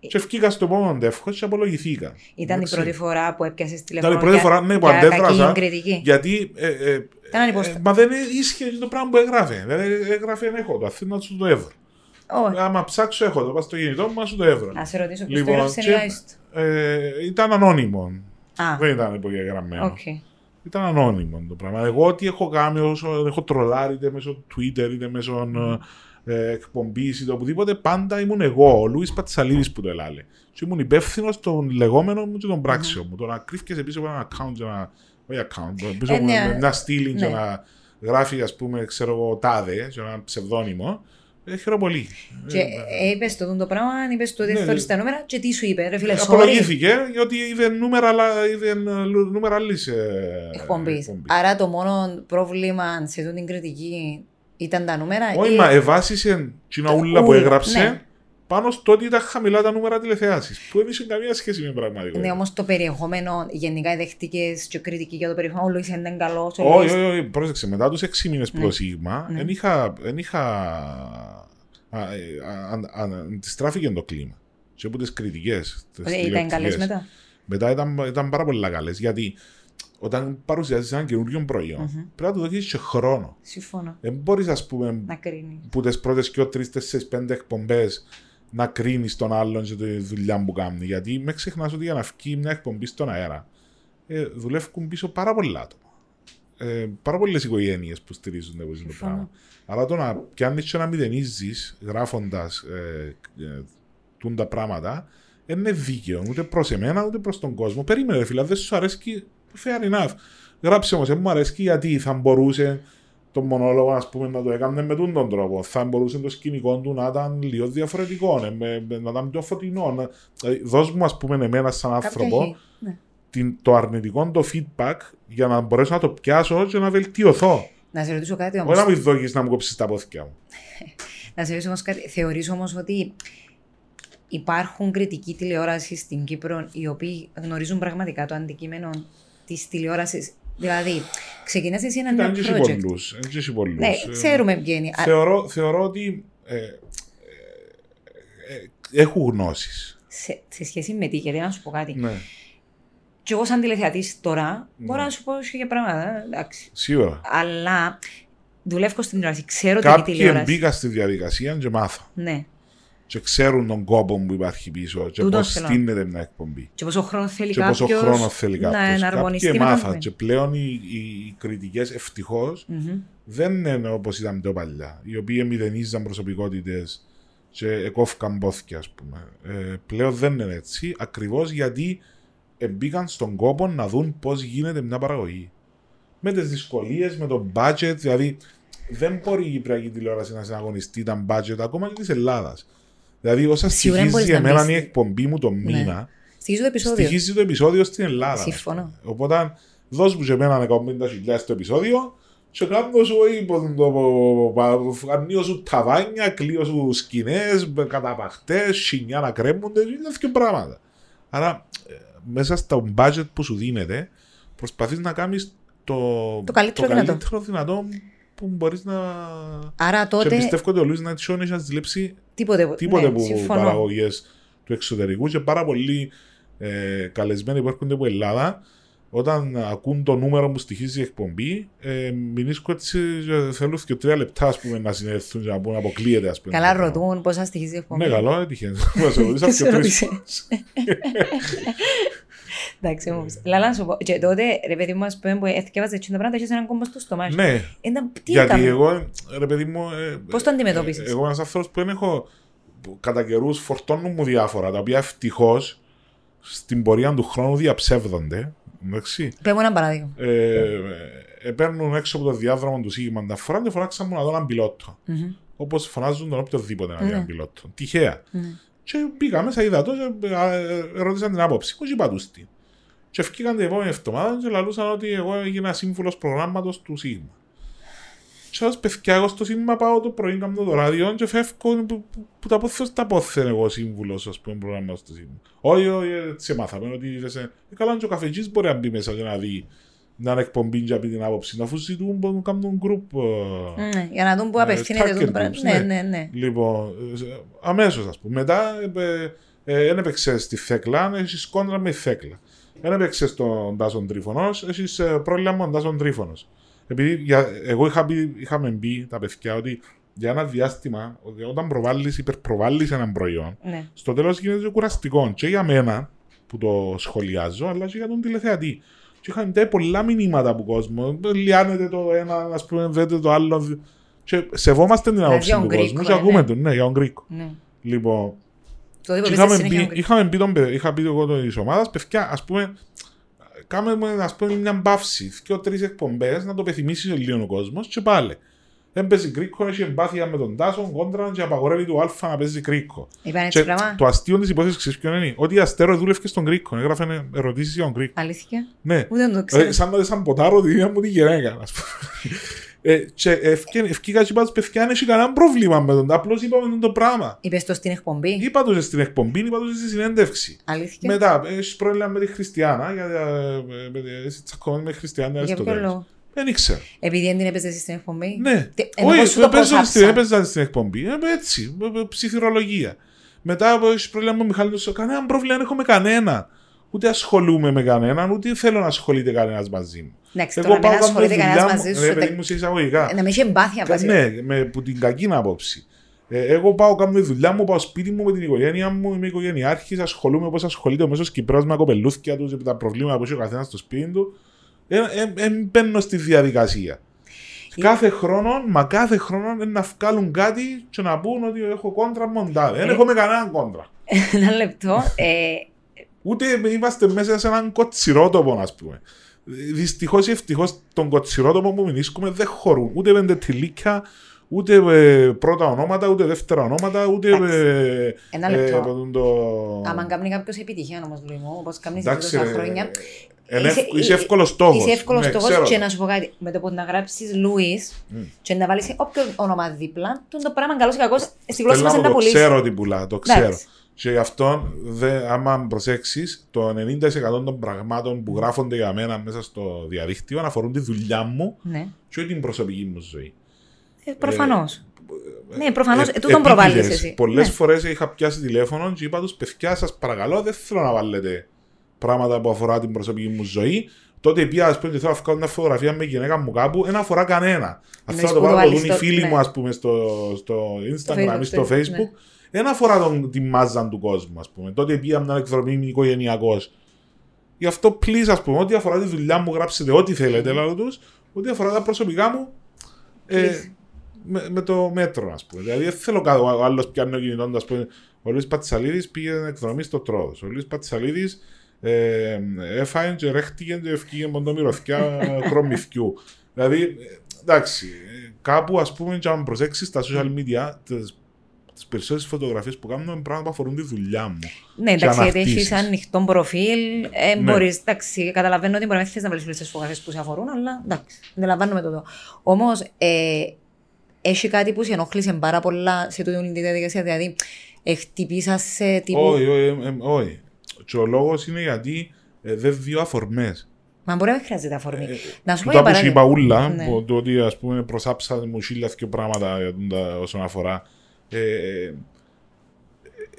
Και ευκήκα στο επόμενο τεύχος και απολογηθήκα. Ήταν η Εντάξει. πρώτη φορά που έπιασες Ήταν τηλέφωνο. η πρώτη για- φορά ναι, που για αντέδρασα. κακή κριτική. Γιατί. Ε, ε, Ήταν ανυπόστα- ε, μα δεν ίσχυε το πράγμα που έγραφε. Δηλαδή έγραφε έχω το Αθήνα σου το εύρω. Όχι. Άμα ψάξω έχω το, πας στο κινητό μου, σου το εύρω. Να σε ρωτήσω ποιος το Λοιπόν, έγραψε και- ελάχιστο. Ε, ήταν ανώνυμο. Α, Δεν ήταν υπογεγραμμένο. οκ. Ήταν ανώνυμο το πράγμα. Εγώ τι έχω κάνει όσο έχω τρολάρει είτε μέσω Twitter είτε μέσω ε, εκπομπής ή το οπουδήποτε, πάντα ήμουν εγώ, ο Λούι Πατσαλίδης που το ελάλε. Και ήμουν υπεύθυνος των λεγόμενων μου και των πράξεων μου. Το να κρύφκεσαι πίσω από ένα account, και ένα, όχι account, πίσω Ε, από ναι. ένα στήλινγκ και Ναι. να γράφει, ας πούμε, ξέρω εγώ, τάδε, και ένα ψευδόνυμο. Ε, χαίρομαι πολύ. Και Ε, είπες το το πράγμα, είπες το ότι Ναι, θέλεις ναι. τα νούμερα και τι σου είπε, ρε φίλε, sorry, Απολογήθηκε γιατί είδε νούμερα, αλλά είδε ε, νούμερα άλλης εκπομπής. Άρα το μόνο πρόβλημα σε αυτή την κριτική ήταν τα νούμερα. Όχι, ή- μα εβάσισε την ούλα που ούλα, έγραψε ναι. Πάνω στο ότι ήταν χαμηλά τα νούμερα τηλεθεάσει. Που δεν είχε καμία σχέση με την πραγματικότητα. Ναι, όμως το περιεχόμενο, γενικά οι δεχτήκε και κριτική για το περιεχόμενο, ο Λουίς ήταν καλός. ο Όχι, Λουίς- όχι, όχι, πρόσεξε. Μετά τους 6 μήνες που Ναι. το Σίγμα, Ναι. δεν είχα. εν είχα α, ε, α, α, α, Τη στράφηκε το κλίμα. Και από τις κριτικές. Ότι Ήταν καλές μετά. Μετά ήταν, ήταν πάρα πολύ καλέ. Γιατί όταν παρουσιάζεις ένα καινούριο προϊόν, Μμμ. πρέπει να του δώσεις και χρόνο. Συμφωνώ. Δεν μπορείς, ας πούμε, Να κρίνεις. που τις πρώτες και τρεις, τέσσερις, πέντε εκπομπές να κρίνεις τον άλλον και τη δουλειά που κάνει. Γιατί με ξεχνάς ότι για να βγει μια εκπομπή στον αέρα ε, δουλεύουν πίσω πάρα πολλά άτομα. Ε, πάρα πολλές οικογένειες που στηρίζονται από αυτό το Συμφωνώ. πράγμα. Αλλά το να πιάνεις και να μηδενίζεις γράφοντας ε, ε, τούν τα πράγματα δεν είναι δίκαιο ούτε προς εμένα ούτε προς τον κόσμο. Περίμενε, ρε φίλε, αν δεν σου αρέσει, fair enough. Γράψε όμως, δεν μου αρέσει γιατί θα μπορούσε το μονόλογο ας πούμε, να το έκανε με τον τον τρόπο. Θα μπορούσε το σκηνικό του να ήταν λίγο διαφορετικό, ε, με- με- να ήταν πιο φωτεινό. να- Δηλαδή, δώσ' μου, ας πούμε, εμένα σαν άνθρωπο Κάποια- ναι. την, το αρνητικό το feedback για να μπορέσω να το πιάσω και να βελτιωθώ. Να σε ρωτήσω κάτι όμως. Όχι να μην δώκεις να μου κόψεις τα πόθηκια μου. Να σε ρωτήσω όμως κάτι. Θεωρείς όμως ότι υπάρχουν κριτικοί τηλεόρασης στην Κύπρο οι οποίοι γνωρίζουν πραγματικά το αντικείμενο της τηλεόρασης. Δηλαδή, ξεκινάς εσύ ένα νέο Ήταν και project. πολλούς. ε, και πολλούς. Ναι, Ε, ξέρουμε ποιοι είναι. Α, Θεωρώ, θεωρώ ότι ε, ε, ε, έχουν γνώσεις. Σε, σε σχέση με τι, γιατί να σου πω κάτι. Ναι, Και εγώ, σαν τηλεθεατής τώρα, μπορώ Ναι. να σου πω για πράγματα. ε, Εντάξει. σίγουρα. Αλλά δουλεύω στην τηλεόραση. Ξέρω ότι είναι Κάποιοι τηλεόραση. μπήκα στη διαδικασία και μάθα. Ναι. Και ξέρουν τον κόπο που υπάρχει πίσω και Τούτον πώς θέλω. στείνεται μια εκπομπή. Και πόσο χρόνο θέλει Και κάποιος. πόσο χρόνο θέλει να κάποιος. εναρμονιστεί Κάποιοι με το μάθα. άλλο. Και πλέον οι, οι, οι κριτικές ευτυχώς Μμμ. δεν είναι όπως ήταν πιο παλιά. Οι οποίοι μηδενίζαν προσωπικότητες και εκόφηκαν πόθηκια, ας πούμε. Ε, πλέον δεν είναι έτσι. Ακριβώς γιατί μπήκαν στον κόπο να δουν πώς γίνεται μια παραγωγή. Με τις δυσκολίες, με το budget, δηλαδή δεν μπορεί η Κυπριακή τηλεόραση να συναγωνιστεί τα budget ακόμα και της Ελλάδας. Δηλαδή, όσα Σίγουρα δεν στοιχίζει μπορείς να εμένα πεις- η εκπομπή μου το Ναι. μήνα, Στοιχίζει το επεισόδιο. στοιχίζει το επεισόδιο στην Ελλάδα. Συμφωνώ. ας πούμε. Οπότε, δώσ' μου και εμένα 150.000 το επεισόδιο και κάνω σου ύπο το ανοίγω σου ταβάνια, κλείω σου σκηνές, με καταπαχτές, σινιά να κρέμονται, είναι τέτοια πράγματα. Άρα, ε, μέσα στο budget που σου δίνεται, προσπαθείς να κάνεις το, Το καλύτερο δυνατό. καλύτερο δυνατό που μπορείς να... Άρα Και τότε. πιστεύω ότι ο Λουίς Νατσιόν έχει ζηλέψει Τίποτε, τίποτε ναι, που συμφωνώ. παραγωγές του εξωτερικού και πάρα πολλοί ε, καλεσμένοι που έρχονται από Ελλάδα όταν ακούν το νούμερο που στοιχίζει η εκπομπή, ε, μηνίσκω έτσι ε, θέλουν και τρία λεπτά ας πούμε, να συνέλθουν και να πούν αποκλείεται. Ας πούμε, Καλά το πράγμα. ρωτούν πόσα στοιχίζει η εκπομπή. Ναι, καλό, έτυχε. Μας σε ρωτήσα και Σε τρεις ρώτησε. φορές. Εντάξει όμως. Λαλά να σου πω. Και τότε, ρε παιδί μου, ας πούμε, που έθηκευάζε έτσι τα πράγματα, είχες έναν κόμπο στο στομάχι. Ναι, Ήταν, τι γιατί έκαμε; εγώ, ρε παιδί μου. ε, Πώς το αντιμετώπισες; ε, Εγώ είμαι ένας άνθρωπος που δεν έχω. που κατά καιρούς φορτώνουν μου διάφορα, τα οποία ευτυχώς στην πορεία του χρόνου διαψεύδονται. Εντάξει. Πες μου ένα παράδειγμα. Ε, ε, παίρνουν έξω από το διάδρομο του Σίγμα τα φορά και φωνάξαν μου να δω έναν πιλότο. Μμμ. Όπως φωνάζουν τον οποιοδήποτε να δει Ναι. έναν πιλότο. Τυχαία. Ναι. Και πήγα μέσα, είδα το και α, ε, ρώτησαν την άποψη μου και είπα τους τι. Και ευκήκαν την επόμενη εβδομάδα και λαλούσαν ότι εγώ έγινα σύμβουλος προγράμματος του Σίγμα. Και ως παιδιά, εγώ στο Σίγμα πάω το πρωί, κάνω το ράδιο και φεύγω που, που, που τα πόθες τα πόθεν εγώ σύμβουλος, ας πούμε, προγράμματος του Σίγμα. Όχι, όχι, έτσι μάθαμε ότι είδες, ε, καλά και ο καφετζής μπορεί να μπει μέσα και να δει να είναι εκπομπή και να πει την άποψη, αφού ζητούν μπορούν να κάνουν group ε, Ναι, Για να δουν πού Ε, απευθύνεται target το πράγμα. groups, Ναι, ναι. ναι, ναι. Λοιπόν, αμέσως ας πούμε. Μετά δεν έπαιξες στη Θέκλα, έχεις κόντρα με τη Θέκλα. Δεν έπαιξες στον Τάσον Τρίφωνο, έχεις πρόβλημα με τον Τάσον Τρίφωνο. Επειδή για, εγώ είχα πει, είχαμε πει τα παιδιά ότι για ένα διάστημα, ότι όταν προβάλλεις, υπερπροβάλλεις έναν προϊόν, ναι. στο τέλος γίνεται κουραστικό. Και για μένα που το σχολιάζω, αλλά και για τον τηλεθεατή. Και είχαν τέ πολλά μηνύματα από κόσμο. Λιάνεται το ένα, ας πούμε, δέτε το άλλο. Και σεβόμαστε την άποψη για του τον Γκρίκο, κόσμου και ε, ακούμε ναι. τον, ναι, για τον Γκρίκο. Ναι. Λοιπόν, Το και δίπλα είχαμε πες συνέχεια πει, τον- είχαμε πει, τον, παιδε- είχα πει εγώ της ομάδας, παιδιά, ας πούμε, κάνουμε ας πούμε, μια μπαύση, δύο τρεις εκπομπές, να το πεθυμίσεις λίγο ο κόσμος και πάλι. Δεν παίζει κρίκο, έχει εμπάθεια με τον Τάσο, κόντρα και απαγορεύει του Α να παίζει κρίκο. Είπαν έτσι Και πράγμα. το αστείο της υπόθεσης ξέρεις ποιο είναι, ότι η Αστέρο δούλευε και στον κρίκο, έγραφε ερωτήσεις για τον κρίκο. Αλήθεια; Ναι, Ούτε δεν το Ε, ξέρω. σαν να σαν ποτάρω τη ίδια μου τη γυναίκα, ας πούμε. Ε, και ευκαι- ευκήκα και είπα τους παιδιά, δεν έχει κανένα πρόβλημα με τον, απλώς είπαμε το πράγμα. Είπες το στην εκπομπή. Είπα τους στην εκπομπή, είπα τους στη συνέντευξη. Αλήθεια; Μετά, έχεις πρόβλημα με τη Χριστιανά, γιατί ε, με τη- εσύ τσακωμένη με Χριστιανά Για ποιο Αριστοτέλους. λόγο; Δεν ήξερα. Επειδή δεν την έπαιζες στην εκπομπή; Ναι. Τι- ενώ πώς σου Όχι, το έπαιζα στην, προσάψα. έπαιζα στην εκπομπή. Ε, έτσι, ε, ε, ψιθυρολογία. Μετά έχεις πρόβλημα με ο Μιχάλης, κανένα πρόβλημα δεν έχω με κανένα. Ούτε ασχολούμαι με κανέναν, ούτε θέλω να ασχολείται κανένας μαζί μου. Εντάξει, τώρα μην κάνω ασχολείται δουλειά κανένας μου- μαζί σου. Ρε, ούτε- παιδί μου, σε εισαγωγικά. Να με έχει εμπάθεια Κα- βασικά. Ναι, με, που την κακή άποψη. Ε, εγώ πάω, κάνω τη δουλειά μου, πάω σπίτι μου με την οικογένεια μου, είμαι οικογενειάρχης, ασχολούμαι όπως ασχολείται ο μέσος Κυπρός με τα κοπελούθια τους, με τα προβλήματα που έχει ο καθένας στο σπίτι του. Ε, ε, ε, μπαίνω στη διαδικασία. Κάθε χρόνο, μα κάθε χρόνο είναι να βγάλουν κάτι και να πούν ότι έχω κόντρα μοντάδε. Δεν Ε. έχω με κανέναν κόντρα. Ένα λεπτό. Ε, Ούτε είμαστε μέσα σε έναν κοτσιρότοπο, ας πούμε. Δυστυχώς ή ευτυχώς τον κοτσιρότοπο που μηνύσκουμε δεν χωρούν ούτε πεντετηλίκια, ούτε ε, πρώτα ονόματα, ούτε δεύτερα ονόματα, ούτε. Εντάξει. Ε, Ένα λεπτό. ε, ποτούν το... άμα κάνει κάποιος επιτυχία όμως, Λουί μου, όπως κάνεις σε Εντάξει, τόσα ε, χρόνια. Ε, Είσαι- είσαι, είσαι εύκολος στόχο. Είσαι εύκολος ναι, στόχο ξέρω και το. να σου πω κάτι. Με το που να γράψεις Λουίς Μμ. και να βάλεις όποιο όνομα δίπλα, τον το πράγμα καλός ή κακός στη γλώσσα Θέλω μας να είναι το να πουλήσει. ξέρω τι πουλά, το ξέρω. Εντάξει. Και γι' αυτό, δε, άμα προσέξεις, το 90% των πραγμάτων που γράφονται για μένα μέσα στο διαδίκτυο αφορούν τη δουλειά μου Ναι. και όχι την προσωπική μου ζωή. Ε, Προφανώς. Ναι, προφανώς. Ε, Ε, τούτον προβάλλει επίτηδες. εσύ. Πολλές Ναι. φορές είχα πιάσει τηλέφωνο και είπα τους παιδιά σας παρακαλώ δεν θέλω να βάλετε πράγματα που αφορά την προσωπική μου ζωή. Τότε πια ας πούμε και θέλω να βγάλω μια φωτογραφία με γυναίκα μου κάπου, δεν αφορά κανένα. Αν Εννοείς θέλω να το που το βάλω να το βάλεις δουν οι στο- φίλοι ναι. μου ας πούμε στο, στο Instagram Facebook, ή στο ναι. Facebook, δεν αφορά τον, τη μάζα του κόσμου ας πούμε. Τότε πια μια εκδρομή είμαι οικογενειακός. Γι' αυτό please ας πούμε, ό,τι αφορά τη δουλειά μου γράψετε ό,τι θέλετε, λέω τους, ό,τι αφορά τα προσωπικά μου, ε, Please. με, με το μέτρο, ας πούμε. Δηλαδή, δεν θέλω κάτι. Ο άλλος πιάνει ο κινητός, ας πούμε. Ο Λουίς Πατσαλίδης πήγε εκδρομή στο Τρόδο. Ο Λουίς Πατσαλίδης ε, έφαγε και ρέχτηκε και ευκήγε με το μυρωθιά κρομιθιού. δηλαδή, ε, εντάξει, ε, κάπου ας πούμε, και αν προσέξεις τα social media, τις περισσότερες φωτογραφίες που κάνουμε είναι πράγματα που αφορούν τη δουλειά μου. Ναι, εντάξει, γιατί αναρτήσεις. έχει ανοιχτό προφίλ. Ε, Ναι. μπορείς, εντάξει, καταλαβαίνω ότι μπορεί να μην θες να βάλεις όλες τις φωτογραφίες που σε αφορούν, αλλά εντάξει, αντιλαμβάνομαι το. Όμως, ε, έχει κάτι που σε ενόχλησε πάρα πολλά σε τούτη τη διαδικασία. Δηλαδή, ε, χτυπήσα σε τύπου. Όχι, όχι, ε, ε, όχι. Και ο λόγος είναι γιατί ε, δεν δύο αφορμές. Μα μπορεί να μην χρειάζεται αφορμή. Ε, να σου πω Τούτα για που σου είπα παράδειγμα. ούλα, Ναι. που- το ότι ας πούμε προσάψα μου χίλια και πράγματα για τούτα όσον αφορά. Ε, ε,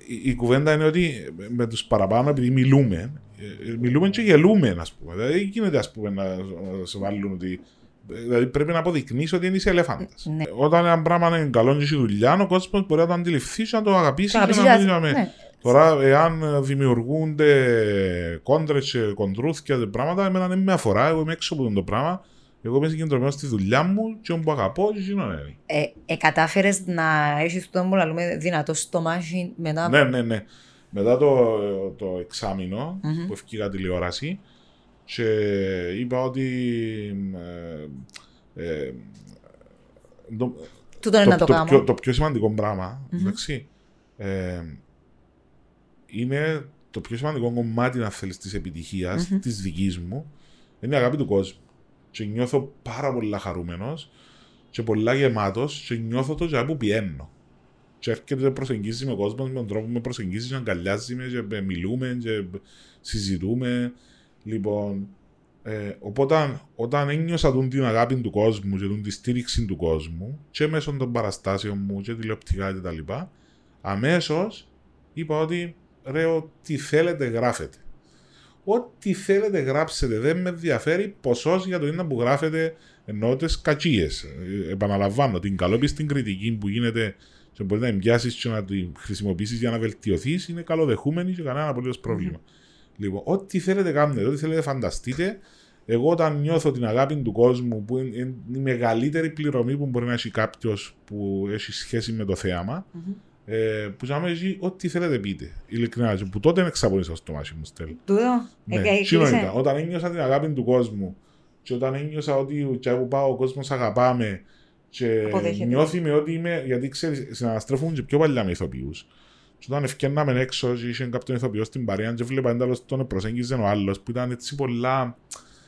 η, η κουβέντα είναι ότι με τους παραπάνω, επειδή μιλούμε, ε, μιλούμε και γελούμε, ας πούμε. Δηλαδή δεν γίνεται ας πούμε να, να σε βάλουν ότι... Δηλαδή πρέπει να αποδεικνύεις ότι είσαι ελεφάντας. Ναι. Όταν ένα πράγμα είναι καλό και έχει δουλειά, ο κόσμος μπορεί να το αντιληφθεί και να το αγαπήσει. Το και αγαπήσεις να και μην να- είναι- ναι. Τώρα, εάν δημιουργούνται κόντρες και κοντρούθια και πράγματα, εμένα δεν με αφορά. Εγώ είμαι έξω από το πράγμα. Εγώ είμαι συγκεντρωμένος στη δουλειά μου και όπου αγαπώ, και εκείνο είναι. Ε, ε, κατάφερες να έχεις το που λέμε δυνατό στομάχι μετά. Ναι, ναι, ναι. Μετά το, το εξάμεινο Μμμ. που ευκήγα τηλεόραση και είπα ότι. Ε, ε, το, Τούτο είναι να το, το, κάνω. πιο, το πιο σημαντικό πράγμα, Μμμ. εντάξει, ε, είναι το πιο σημαντικό κομμάτι, αν θέλεις, της επιτυχίας Μμμ. της δικής μου, είναι η αγάπη του κόσμου. Και νιώθω πάρα πολλά χαρούμενος και πολλά γεμάτος και νιώθω το για που πιένω. Και έρχεται προσεγγίζει με κόσμο με τον τρόπο που με προσεγγίζει, και αγκαλιάζει με, και με μιλούμε και συζητούμε. Λοιπόν, ε, οπότε όταν ένιωσα τον την αγάπη του κόσμου και τον τη στήριξη του κόσμου και μέσω των παραστάσεων μου και τηλεοπτικά και τα λοιπά, αμέσως είπα ότι ρε ό,τι θέλετε γράφετε. Ό,τι θέλετε γράψετε. Δεν με ενδιαφέρει ποσός για το είναι που γράφετε ενώ τι κακίε. Επαναλαμβάνω, την καλόπιστη κριτική που γίνεται και μπορεί να εμπιάσει και να την χρησιμοποιήσεις για να βελτιωθείς είναι καλοδεχούμενη και κανένα απολύτως πρόβλημα. Λοιπόν, ό,τι θέλετε κάνετε, ό,τι θέλετε φανταστείτε, Εγώ όταν νιώθω την αγάπη του κόσμου, που είναι είναι η μεγαλύτερη πληρωμή που μπορεί να έχει κάποιος που έχει σχέση με το θεαμα Μμμ. Ε, που σαν εσύ ό,τι θέλετε πείτε. Ειλικρινά, και που τότε εξαπονήσα στο μάσι μου στέλ. Τούτο, Ναι, ε, ε, εκείνο κλείσε. ήταν. Όταν ένιωσα την αγάπη του κόσμου και όταν ένιωσα ότι και που πάω ο κόσμος αγαπάμε και Αποδέχεται. νιώθει με ότι είμαι, γιατί ξέρεις, συναναστρέφουν και πιο παλιά με ηθοποιούς. Και όταν ευκαιρνάμε έξω και είχε κάποιον ηθοποιός στην παρέα και βλέπα ένταλος τον προσέγγιζε ο άλλος που ήταν έτσι πολλά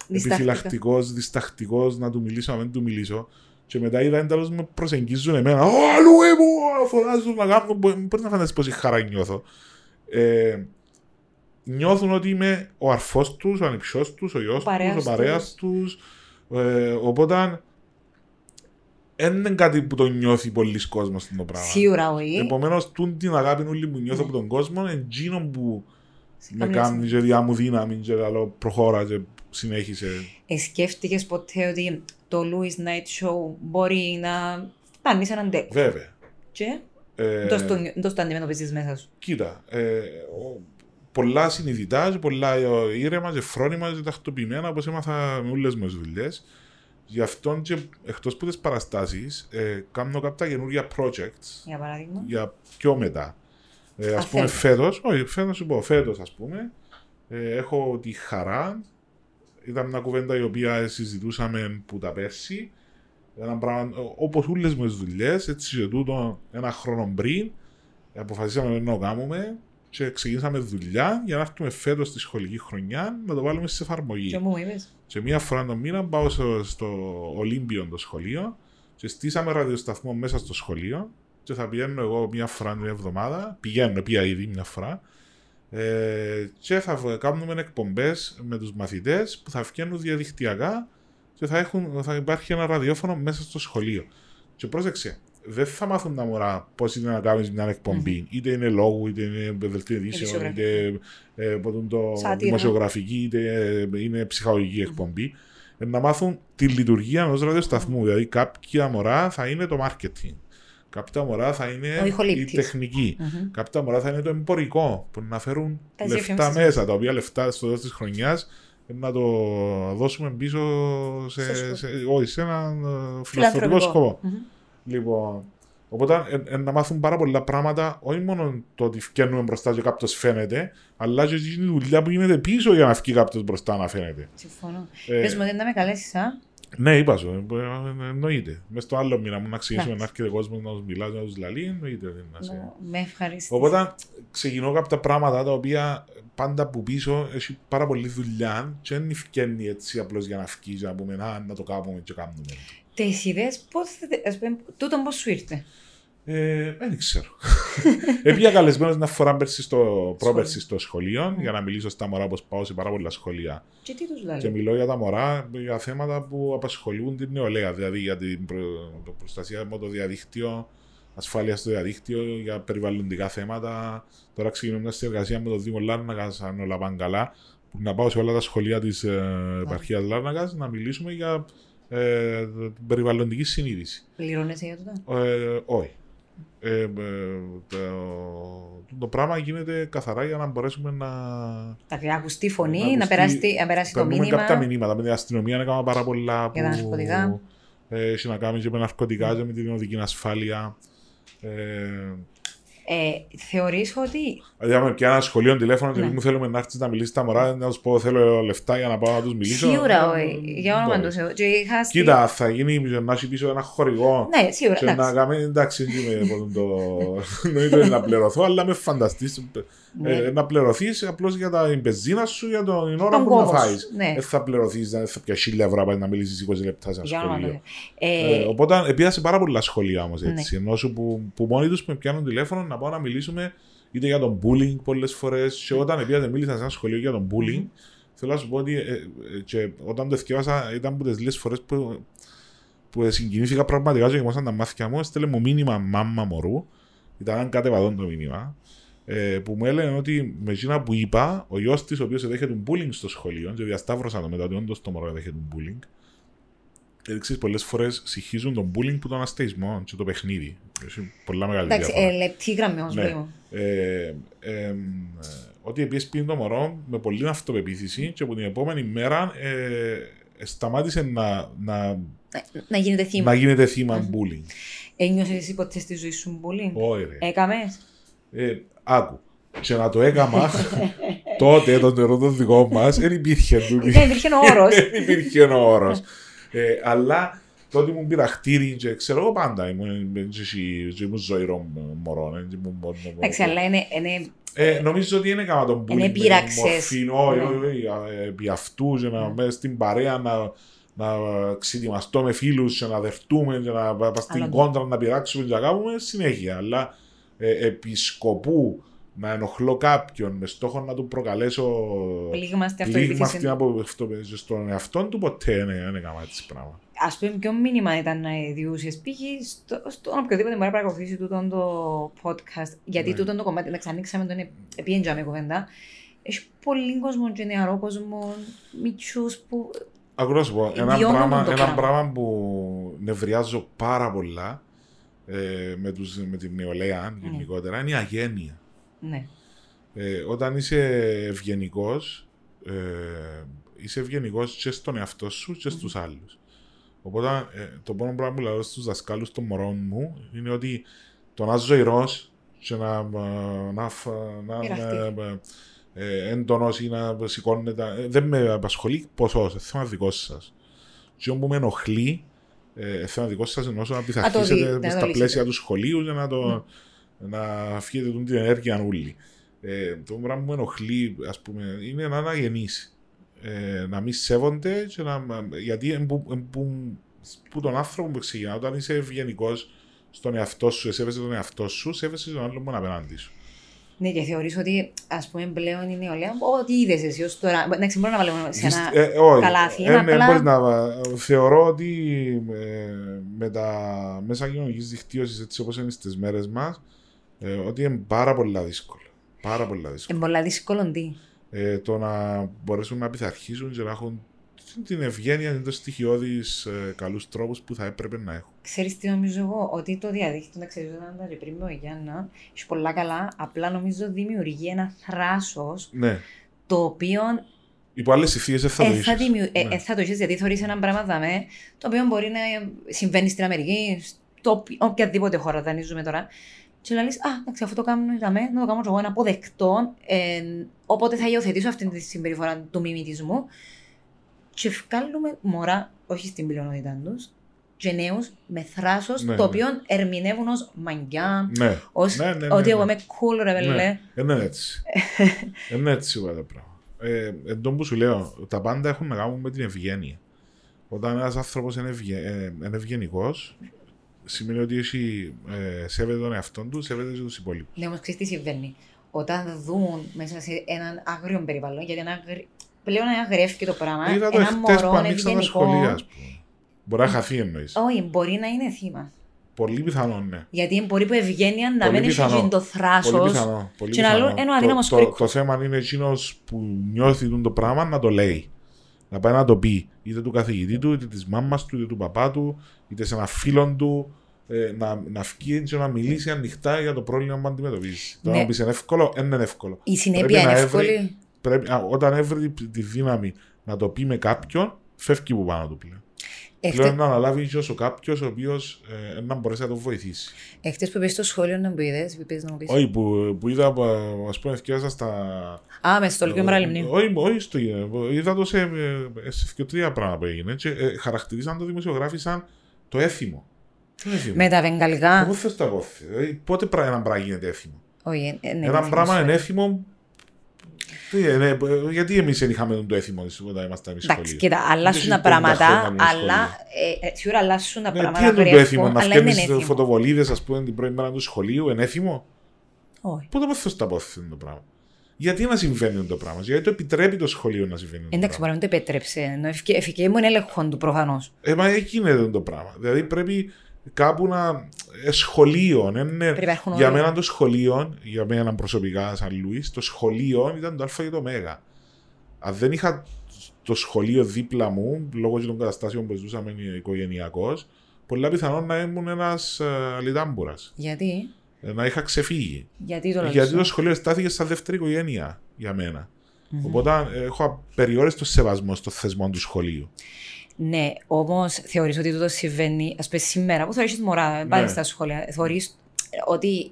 Διστακτικά. επιφυλακτικός, διστακτικός να του μιλήσω, να μην του μιλήσω. Και μετά είδα ένταλος με προσεγγίζουν εμένα. Ω, αλλού μου! Φωνάζουν να κάνουν. Μπορείς να φανταστείς πόση χαρά νιώθω. Ε, νιώθουν ότι είμαι ο αρφός τους, ο ανιψιός τους, ο γιος παρέας τους, ο παρέας τους. Ε, οπότε, δεν είναι κάτι που το νιώθει πολλοί κόσμος στο πράγμα. Σίγουρα όχι. Επομένως, τούν την αγάπη όλη που νιώθω Ναι. από τον κόσμο, είναι εκείνο που Σε με καμία κάνει και διά μου δύναμη και λέω προχώρα και συνέχισε. Ε, σκέφτηκες ποτέ ότι το Louis Night Show μπορεί να φτάνει σε έναν τέλος. Βέβαια. Και Ε, δεν το- δεν το αντιμετωπίζεις μέσα σου. κοίτα, ε, ο- πολλά συνειδητά και πολλά ε, ήρεμα και φρόνημα και τακτοποιημένα όπως έμαθα με όλες μου τις δουλειές. Γι' αυτό και εκτός από τις παραστάσεις ε, κάνω κάποια καινούργια projects Για παράδειγμα. για πιο μετά. Ε, ας Α, πούμε φέτος. φέτος, όχι φέτος σου πω, φέτος ας πούμε, ε, έχω τη χαρά, ήταν μια κουβέντα η οποία συζητούσαμε που τα πέρσι, ένα πράγμα, ε, όπως όλες μου τις δουλειές, έτσι και τούτο ένα χρόνο πριν, αποφασίσαμε να το κάνουμε και ξεκινήσαμε δουλειά για να έρθουμε φέτος στη σχολική χρονιά να το βάλουμε σε εφαρμογή. Και μου είπες. Και μία φορά το μήνα πάω στο, στο Ολύμπιο το σχολείο και στήσαμε ραδιοσταθμό μέσα στο σχολείο και θα πηγαίνω εγώ μία φορά την εβδομάδα, πηγαίνω, πήγα ήδη μία φορά ε, και θα β- κάνουμε εκπομπές με τους μαθητές που θα βγαίνουν διαδικτυακά και θα, έχουν, θα υπάρχει ένα ραδιόφωνο μέσα στο σχολείο. Και πρόσεξε, δεν θα μάθουν τα μωρά πώς είναι να κάνεις μια εκπομπή. Είτε είναι λόγου, είτε είναι δελτίο ειδήσεων, Ειδησιογραφική. είτε ε, πώς είναι το Σάτυρα. δημοσιογραφική, είτε ε, είναι ψυχολογική εκπομπή. Ε, να μάθουν τη λειτουργία ενός ραδιοσταθμού. Δηλαδή, κάποια μωρά θα είναι το marketing. Κάποια μωρά θα Ο είναι η ηχολήπτης. τεχνική. Μμμ. Κάποια μωρά θα είναι το εμπορικό, που να φέρουν Τα λεφτά διαφημίσεις. μέσα, τα οποία λεφτά στο τέλος της χρονιάς να το δώσουμε πίσω σε, Σε σκοπό. σε, όχι, σε έναν ε, φιλανθρωπικό Φιλανθρωπικό. σκοπό. Μμμ. Λοιπόν, οπότε ε, ε, να μάθουν πάρα πολλά πράγματα, όχι μόνο το ότι φτιάχνουμε μπροστά και κάποιος φαίνεται, αλλά και η δουλειά που γίνεται πίσω για να βγει κάποιος μπροστά να φαίνεται. Συμφωνώ. Ε, Πες μου ότι να με καλέσεις, α; Ναι, είπα σου, ε, ε, εννοείται. Μέσα στο άλλο μήνα μου να ξεκινήσουμε να Εντάξει. έρχεται κόσμος να τους μιλάς, να τους λαλεί, εννοείται. ότι να σε- Να- Με ευχαριστείς. Οπότε ξεκινώ κάποια πράγματα τα οποία πάντα από πίσω έχει πάρα πολλή δουλειά και δεν ευκαινεί έτσι απλώς για να βγει και να πούμε να, να το κάνουμε και κάνουμε. Τις ιδέες, πώς, θε- ας πούμε, τούτον πώς σου ήρθε; Ε, δεν ξέρω. Επία καλεσμένος μια φορά πέρσι στο, πρόπερσι στο σχολείο για να μιλήσω στα μωρά όπως πάω σε πάρα πολλά σχολεία. Και τι τους Και λέει. μιλώ για τα μωρά για θέματα που απασχολούν την νεολαία, δηλαδή για την προ- προστασία από το διαδίκτυο, ασφάλεια στο διαδίκτυο, για περιβαλλοντικά θέματα. Τώρα ξεκινούμε μια συνεργασία με το Δήμο Λάρνακας, αν όλα πάνε καλά, που να πάω σε όλα τα σχολεία της ε, επαρχίας Λάρνακας να μιλήσουμε για ε, την περιβαλλοντική συνείδηση. Πληρώνεσαι για τούτο. Ε, όχι. Ε, ε, το, το πράγμα γίνεται καθαρά για να μπορέσουμε να. Να ακουστεί η φωνή, Να να, ακουστεί- περάσει, να περάσει το Παίρνουμε μήνυμα. κάποια μηνύματα. Με την αστυνομία έκανα πάρα πολλά που. Για τα ναρκωτικά. Ε, έχει να κάνει και με ναρκωτικά και με την οδική ασφάλεια. Ε, Ε, θεωρείς ότι δηλαδή, άμα πια ένα σχολείο τηλέφωνο και Ναι. μου θέλουμε να έρθει να μιλήσει τα μωρά, να τους πω θέλω λεφτά για να πάω να τους μιλήσω. σίγουρα, ε, όχι, για όνομα μπορεί. τους Θεού. Και είχα στη- Κοίτα, θα γίνει να έχει πίσω ένα χορηγό. Ναι, σίγουρα, Και να εντάξει. κάνουμε, εντάξει, δεν είμαι από το. Εννοείται να πληρωθώ, αλλά με φανταστείς. Ναι. Ε, να πληρωθείς απλώς για τα μπεζίνα σου για την ώρα Τον που να κόπο σου, φάεις. ναι. Δεν θα πληρωθείς, δεν θα πια χίλια ευρώ πάει να μιλήσεις 20 λεπτά σε ένα Για όνομα του σχολείο. Θεού. Ε, Ε, οπότε επίασε πάρα πολλά σχολεία όμως Ναι. έτσι. Ενώ σου που, που μόνοι τους με πιάνουν τηλέφωνο να πάω να μιλήσουμε είτε για τον bullying πολλές φορές. Και όταν επίασε μίλησα σε ένα σχολείο για τον bullying, θέλω να σου πω ότι ε, ε, και όταν το θυκεύασα ήταν από τις λίγες φορές που, που συγκινήθηκα πραγματικά και γεμώσαν τα μάτια μου. Έστελε μου μήνυμα μάμα μωρού. Ήταν ένα κατεβαδόν το μήνυμα. Ε, που μου έλεγε ότι με εκείνα που είπα, ο γιος της, ο οποίος εδέχεται bullying στο σχολείο, και διασταύρωσα το μετά ότι όντως το μωρό εδέχεται bullying, ξέρεις, πολλές φορές συγχύζουν τον bullying που τον αστεϊσμό και το παιχνίδι. Έχει πολλά μεγάλη Εντάξει, διαφορά. ε, λεπτή γραμμή όμως Ναι. παιδί μου. Ε, ε, ε, ότι επίσης πήγε το μωρό με πολλή αυτοπεποίθηση και από την επόμενη μέρα ε, σταμάτησε να, να, Να- Να γίνεται θύμα. να γίνεται θύμα bullying. Ένιωσες εσύ ποτέ στη ζωή σου bullying; Όχι ρε. Έκαμες; Ε, άκου. Και να το έκαμα τότε τον καιρό τον δικό μας δεν υπήρχε τούτη. Δεν υπήρχε ο όρος. Δεν υπήρχε ο όρος. Ε, αλλά τότε μου πειραχτήρι και ξέρω εγώ πάντα ήμουν, και ήμουν ζωηρό μωρό. ε, ήμουν μόνο- Εντάξει, αλλά είναι, είναι Ε, νομίζω ότι είναι κάμα τον bullying. Είναι με την πείραξες. μορφή, Όχι, Ναι. όχι, όχι, ε, επί αυτούς και να μέσα στην παρέα να, να ξετοιμαστώ με φίλους και να δεχτούμε και να πάμε στην Άλλο. κόντρα να πειράξουμε και να κάνουμε συνέχεια. Αλλά ε, επί σκοπού να ενοχλώ κάποιον με στόχο να του προκαλέσω πλήγμα στη πλήγμα αυτοεπίθεση. στην αυτοπεποίθηση στον εαυτό του, ποτέ δεν δεν έκανα έτσι πράγμα. Α πούμε, ποιο μήνυμα ήταν να διούσε π.χ. στο, στον οποιοδήποτε μπορεί να παρακολουθήσει τούτο το podcast. Γιατί Ναι. τούτο το κομμάτι, να ξανοίξαμε τον επίεντζαμε κουβέντα. Έχει πολύ κόσμο και νεαρό κόσμο, μητσού που. Ακούω να σου πω, ένα Βιώνουν πράγμα, το ένα πράγμα. πράγμα που νευριάζω πάρα πολλά ε, με, τους, με την νεολαία γενικότερα είναι η αγένεια. Ναι. Ε, όταν είσαι ευγενικός, ε, είσαι ευγενικός και στον εαυτό σου και στους άλλους. Οπότε ε, το μόνο πράγμα που λέω στους δασκάλους των μωρών μου είναι ότι το να ζωηρός και να, ε, να, φ- να Πειραχτεί. είμαι ε, έντονος ή να σηκώνεται. ε, δεν με απασχολεί ποσός, είναι θέμα δικός σας. Και όπου με ενοχλεί, ε, θέμα δικό σας ενώ να Α, το πειθαρχήσετε δει- να μες το στα λύσετε. πλαίσια του σχολείου για να το να φύγετε τούτη την ενέργεια όλοι. Ε, το πράγμα που με ενοχλεί, ας πούμε, είναι να είναι αγενείς. Ε, να μην σέβονται και να, γιατί εν που, εν που, που τον άνθρωπο που ξεκινά, όταν είσαι ευγενικός στον εαυτό σου, σέβεσαι τον εαυτό σου, σέβεσαι τον άλλον μόνο απέναντι σου. Ναι, και θεωρείς ότι ας πούμε πλέον η νεολαία, ό,τι είδες εσύ ως τώρα, εντάξει μπορώ να βάλουμε σε ένα Δυσ- ε, όχι. καλάθι, Ε, είναι ναι, απλά- μπορείς να, θεωρώ ότι ε, με τα μέσα κοινωνικής δικτύωσης έτσι όπως είναι στις μέρες μας, ε, ότι είναι πάρα πολλά δύσκολο. Πάρα πολλά δύσκολο. είναι πολλά δύσκολο τι; ε, το να μπορέσουν να πειθαρχήσουν και να έχουν την ευγένεια, το στοιχειώδης ε, καλούς τρόπους που θα έπρεπε να έχουν. Ξέρεις τι νομίζω εγώ, ότι το διαδίκτυο, να ξέρεις όταν ήταν πριν με ο Γιάννα, έχει πολλά καλά, απλά νομίζω δημιουργεί ένα θράσος, Ναι. το οποίο Υπό άλλες ηθείε δεν θα το ε, θα, είσαι. δημιου... ε, Ναι. ε, θα το έχεις, γιατί θεωρείς ένα πράγμα δαμέ, το οποίο μπορεί να συμβαίνει στην Αμερική, στο οποι- οποιαδήποτε χώρα δανείζουμε τώρα, και να λες, α, εντάξει, αυτό το κάνουν οι δαμέ, να το κάνω και εγώ ένα αποδεκτό, ε, οπότε θα υιοθετήσω αυτή τη συμπεριφορά του μιμητισμού και βγάλουμε μωρά, όχι στην πλειονότητα τους, και νέους με θράσος, Ναι, το ναι. οποίο ερμηνεύουν ως μαγιά, Ναι. ως Ναι, ναι, ναι, ότι ναι. εγώ είμαι cool ρε βελέ. Ναι. Είναι έτσι. είναι έτσι όλα τα πράγματα. Ε, εν τω που σου λέω, τα πάντα έχουν να κάνουν με την ευγένεια. Όταν ένας άνθρωπος είναι, ευγε... ε, είναι ευγενικός, σημαίνει ότι έχει, ε, σέβεται τον εαυτό του, σέβεται και τους υπόλοιπους. Ναι, όμως ξέρεις τι συμβαίνει. Όταν δουν μέσα σε έναν άγριο περιβάλλον, γιατί ένα αγρι... πλέον αγριεύει το πράγμα, Είδα το ένα εχθές που μωρό ανοίξαν τα σχολεία, ευγενικό, ας πούμε. Μπορεί να χαθεί εννοείς. όχι, μπορεί να είναι θύμα. Πολύ πιθανό, ναι. Γιατί μπορεί που ευγένεια να Πολύ μην έχει πιθανό. γίνει το Πολύ θράσος. πιθανό. Πολύ και να πιθανό. λέω, «Ενώ αδύναμος το, το, κρίκος». το θέμα είναι εκείνος που νιώθει το πράγμα να το λέει. Να πάει να το πει. Είτε του καθηγητή του, είτε της μάμας του, είτε του παπά του, είτε σε ένα φίλο του. Ε, να, να βγει και να μιλήσει ανοιχτά για το πρόβλημα που αντιμετωπίζεις. Ναι. Το να πεις είναι εύκολο, δεν είναι εύκολο. Η συνέπεια Πρέπει είναι να εύκολη. Έβρει- Πρέπει, α, όταν έβρει τη δύναμη να το πει με κάποιον, φεύγει που πάνω του πλέον. Εχτε- Πλέον να αναλάβει ίσως ο κάποιος ο οποίος ε, να μπορέσει να τον βοηθήσει. Εχθές που είπες στο σχόλιο να μου είδες, που είπες να μου πεις. Όχι, που, που είδα, ας πούμε, ευκαιρία στα. Α, με στο λίγο μεραλιμνή. Όχι, όχι στο είδα το σε, ε, σε και τρία πράγματα που έγινε. Και, ε, χαρακτηρίζαν το δημοσιογράφοι σαν το έθιμο. Το έθιμο. Με τα βεγγαλικά. Πού θες το απόφυγε. Δηλαδή, πότε πρά- ένα πράγμα γίνεται έθιμο; Όχι, ε, ναι, ένα ναι, πράγμα ναι. είναι έθιμο. Τι, ε, ναι, ε, γιατί εμείς δεν είχαμε το έθιμο όταν ήμασταν εμεί Εντάξει, σχολείο. κοίτα, αλλάσουν τα 50 πράγματα, χρόνια ήμουν αλλά ε, ε, σίγουρα αλλάσουν τα Ναι, πράγματα. τι είναι το γρέφουν, έθιμο, να αλλά είναι φτιάχνει έθιμο. φωτοβολίδες, ας πούμε, την πρώτη μέρα του σχολείου, είναι έθιμο; Όχι. Πότε πώ θα το απόφυγε το πράγμα; Γιατί να συμβαίνει το πράγμα, Γιατί το επιτρέπει το σχολείο να συμβαίνει. το Εντάξει, πράγμα. μπορεί να το επέτρεψε. Ενώ ευκαι- ευκαιρία μου είναι έλεγχο του προφανώς. Ε, μα εκεί είναι το πράγμα. Δηλαδή πρέπει κάπου να. Ε, σχολείο. ε, ναι. Πρέπει να έχουν Για όρια. μένα το σχολείο, για μένα προσωπικά, σαν Λουίς, το σχολείο ήταν το Α και το Μέγα. Αν δεν είχα στο σχολείο δίπλα μου, λόγω των καταστάσεων που ζούσαμε οικογενειακώς, πολλά πιθανόν να ήμουν ένας ε, λιτάμπουρας. Γιατί; Ε, να είχα ξεφύγει. Γιατί το, Γιατί το σχολείο στάθηκε σαν δεύτερη οικογένεια για μένα. Mm-hmm. Οπότε ε, έχω απεριόριστο σεβασμό στο θεσμό του σχολείου. Ναι, όμως θεωρείς ότι τούτο συμβαίνει, ας πούμε σήμερα που θεωρεί μωρά, πάλι Ναι. στα σχόλια, θεωρείς ότι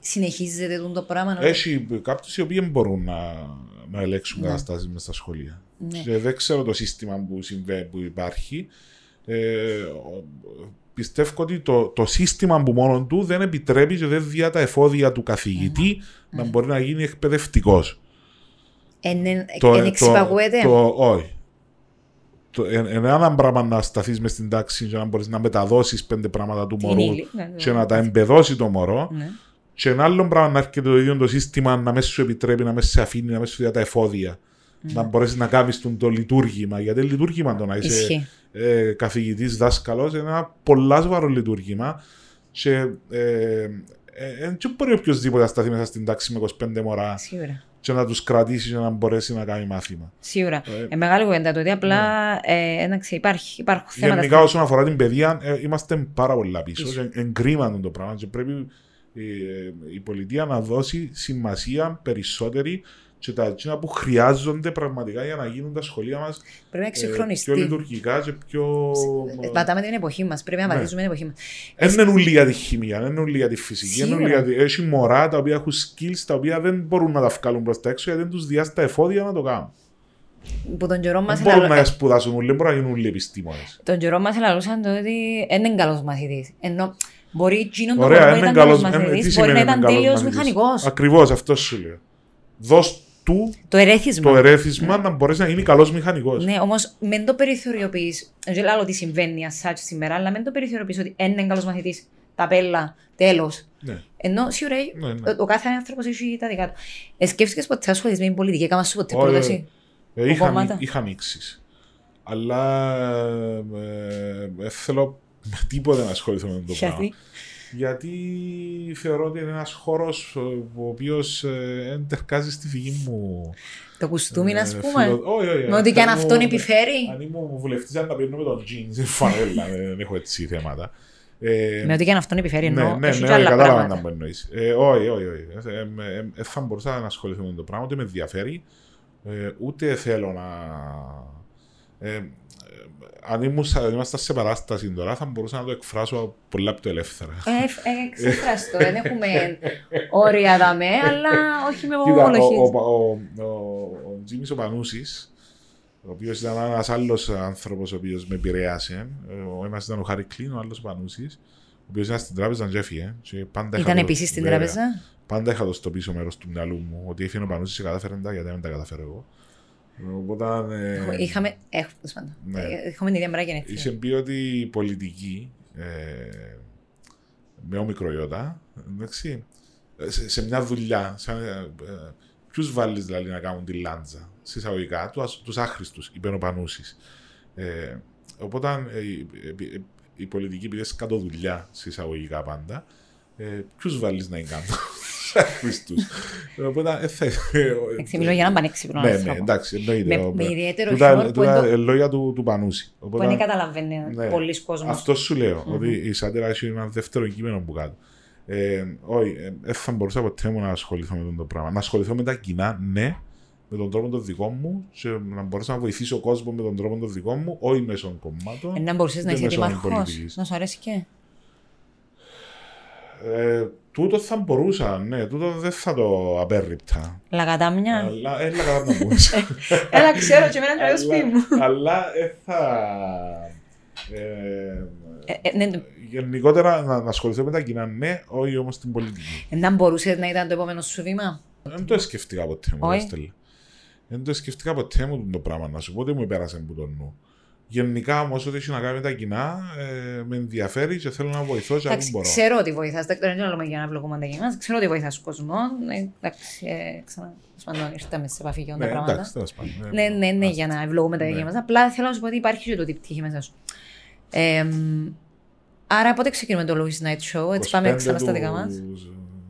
συνεχίζεται τούτο το πράγμα. Έχει κάποιους οι οποίοι μπορούν να, να ελέγξουν Ναι. καταστάσει μέσα στα σχολεία. Ναι. Και δεν ξέρω το σύστημα που, συμβαίνει, που υπάρχει. Ε, ο- πιστεύω ότι το, το σύστημα που μόνο του δεν επιτρέπει και δεν διά τα εφόδια του καθηγητή να μπορεί να γίνει εκπαιδευτικός. Εν, εν, εν εξυπαγούεται. το, όχι. Το, εν, εν ένα πράγμα να σταθεί με στην τάξη και να μπορεί να μεταδώσει πέντε πράγματα του Την μωρού ύλη. Ναι, ναι, και να τα εμπεδώσει το μωρό. ναι. Και ένα άλλο πράγμα να έρχεται το ίδιο το σύστημα να μέσα σου επιτρέπει, να μέσα σε αφήνει, να μέσα σου διά τα εφόδια. Να μπορέσει να κάνει το, το λειτουργήμα. Γιατί είναι λειτουργήμα το να είσαι Ισχύει. ε, καθηγητή, δάσκαλο, είναι ένα πολλά σοβαρό λειτουργήμα. Και ε, ε, ε, δεν μπορεί οποιοδήποτε να σταθεί μέσα στην τάξη με 25 μωρά Σίγουρα. Και να τους κρατήσεις και να μπορέσει να κάνει μάθημα. Σίγουρα. Ε, Ε, μεγάλη κουβέντα το ότι απλά ε, εντάξει, υπάρχει, υπάρχουν θέματα. Γενικά, όσον αφορά την παιδεία, ε, είμαστε πάρα πολλά πίσω. Πίσω. Και εγκρίμαν το πράγμα. Και πρέπει ε, η πολιτεία να δώσει σημασία περισσότερη και τα εκείνα που χρειάζονται πραγματικά για να γίνουν τα σχολεία μας Πρέπει να εξυγχρονιστεί. πιο λειτουργικά και πιο. Ε, Πατάμε την εποχή μας. Πρέπει να Ναι. πατήσουμε την εποχή μας. Δεν είναι όλοι για τη χημία, δεν είναι όλοι για τη φυσική. δεν είναι όλοι Σίγουρα. για τη... Έχει μωρά τα οποία έχουν skills τα οποία δεν μπορούν να τα βγάλουν προς τα έξω γιατί δεν τους διάσει τα εφόδια να το κάνουν. Που τον καιρό μας Δεν μπορούν να σπουδάσουν όλοι, δεν μπορούν να γίνουν όλοι επιστήμονες. τον καιρό μας ελαλούσαν το ότι δεν είναι καλός μαθητής. Ενώ μπορεί εκείνον τον Ωραία, καιρό που είναι ήταν καλός καλός, ε, τι μαθητής, μπορεί σημαίνει να είναι ήταν καλός τέλειος μαθητής; μηχανικός. Ακριβώς, αυτό σου λέω. Δώσ' του Το ερέθισμα. το ερέθισμα να μπορέσει να γίνει καλός μηχανικός. Ναι, όμως μην το περιθωριοποιείς. Δεν λέω ότι συμβαίνει ασάτσι σήμερα, αλλά μην το περιθωριοποιείς ότι δεν είναι καλός μαθητής. Ταπέλα, τέλος. Ναι. Ενώ σίγουρα Ναι, ναι. ο, ο κάθε άνθρωπος έχει τα δικά του. Ε, σκέφτηκες ποτέ να ασχοληθείς με την πολιτική, έκανα σου ποτέ Όχι, πρόταση; Ε, είχα, κόμματα; είχα ανοίξεις. Αλλά ε, ε, θέλω με τίποτε να ασχοληθώ με το πράγμα. Γιατί. Γιατί θεωρώ ότι είναι ένας χώρος ε, ο οποίος ε, εντερκάζει στη φυγή μου. Το κουστούμι, ε, ας πούμε. φιλο- Όχι, όχι. Με ότι και αν αν αυτόν ήμουν- επιφέρει. Αν ήμουν βουλευτής, αν να πίνω με τον jeans, δεν φανέλα, δεν έχω έτσι θέματα. Ε, Με ότι και αν αυτόν επιφέρει, ναι, εννοώ. ναι, έχει ναι, και άλλα κατάλαβα πράγματα. να μου εννοείς. Ε, Όχι, όχι, όχι. Ε, ε, ε, ε, θα μπορούσα να ασχοληθώ με το πράγμα, ούτε με ενδιαφέρει, ε, ούτε θέλω να... Ε, ε, αν ήμουν, σαν- ήμασταν σε παράσταση τώρα, θα μπορούσα να το εκφράσω πολλά πιο ελεύθερα. Ε, ε, ξεφραστό, δεν έχουμε όρια δαμέ, αλλά όχι με Κοίτα, ο, ομολογίες. ο, ο, ο, ο Τζίμις ο Πανούσης, ο οποίος ήταν ένας άλλος άνθρωπος ο οποίος με επηρέασε. Ε, Ο ένας ήταν ο Χάρη Κλίν, ο άλλος ο Πανούσης, ο οποίος ήταν στην τράπεζα και έφυγε. Και πάντα είχα Ήταν το- επίσης στην βέβαια, τράπεζα; Πάντα είχα το στο πίσω μέρος του μυαλού μου ότι έφυγε ο Πανούσης και κατάφερε τα γιατί δεν τα καταφέρω εγώ. Οπότε. ε, Είχαμε. Έχουμε, τέλος πάντων. ναι. Ε, Έχουμε την ίδια μέρα γενέθλια. Είχε πει ότι η πολιτική ε, με όμικρο ιώτα, εντάξει, ε, σε, σε μια δουλειά, σαν, ε, ε, ποιους βάλεις δηλαδή να κάνουν τη λάντζα, συσσαγωγικά, τους, τους άχρηστους, είπε ο Πανούσης. Ε, οπότε ε, η, η- η πολιτική επειδή είναι κάτω δουλειά, συσσαγωγικά πάντα, ε, ποιους βάλεις να είναι κάτω, τους άχρηστους. Οπότε, ε, θα, Εντάξει, μιλώ για έναν πανέξυπνο ναι, ναι, άνθρωπος. εντάξει, εννοείται. Με, Ο- με ιδιαίτερο Τούτα χιούμορ που τούτα δεν το- ε, λόγια του, του Πανούση. που Οπότε, δεν καταλαβαίνει ναι. πολλοί κόσμος. αυτό σου λέω, Μμμ. ότι η σάτυρα έχει ένα δεύτερο κείμενο που κάτω. Ε, όχι, ε, δεν θα μπορούσα ποτέ μου να ασχοληθώ με το πράγμα. Να ασχοληθώ με τα κοινά, ναι, με τον τρόπο τον δικό μου, και να μπορέσω να βοηθήσω ο κόσμο με τον τρόπο τον δικό μου, όχι μέσω κομμάτων. Ε, να μπορούσες να δεν είσαι μέσω δημαρχός, πολιτικής. να σου αρέσει και. Ε, τούτο θα μπορούσα, ναι, τούτο δεν θα το απέρριπτα. Λαγατάμια. Αλλά, έλα καλά να μπορούσα. Έλα, ξέρω και εμένα είναι το σπίτι μου. αλλά, αλλά ε, θα. Ε, Ε, ε, ναι, γενικότερα να, να ασχοληθώ με τα κοινά, ναι, όχι όμως την πολιτική. ε, Να μπορούσες να ήταν το επόμενο σου βήμα; Δεν το σκεφτήκα ποτέ μου, Όχι. ρε Στέλλα. Δεν το σκεφτήκα ποτέ μου το πράγμα, να σου πω, δεν μου πέρασε από το νου. Γενικά όμως, ό,τι έχει να κάνει με τα κοινά, ε, με ενδιαφέρει και θέλω να βοηθώ και αν Εντάξει, μπορώ. ξέρω ότι βοηθάς, δεν δεν λέμε για να βλογούμε τα γη μας, ξέρω ότι βοηθάς κόσμο. Ε, Εντάξει, ε, ξανά, τέλος πάντων, ήρθαμε σε επαφή για Ναι, τα πράγματα. εντάξει, τέλος πάντων. Ναι, ναι, ναι, ας- για να ευλογούμε τα Ναι. ίδια μας. Απλά θέλω να σου πω ότι υπάρχει και το πτυχή μέσα σου. Ε, μ, άρα πότε ξεκινούμε το Louis Night Show, έτσι πάμε 25 ξανά στα δικά του- μας;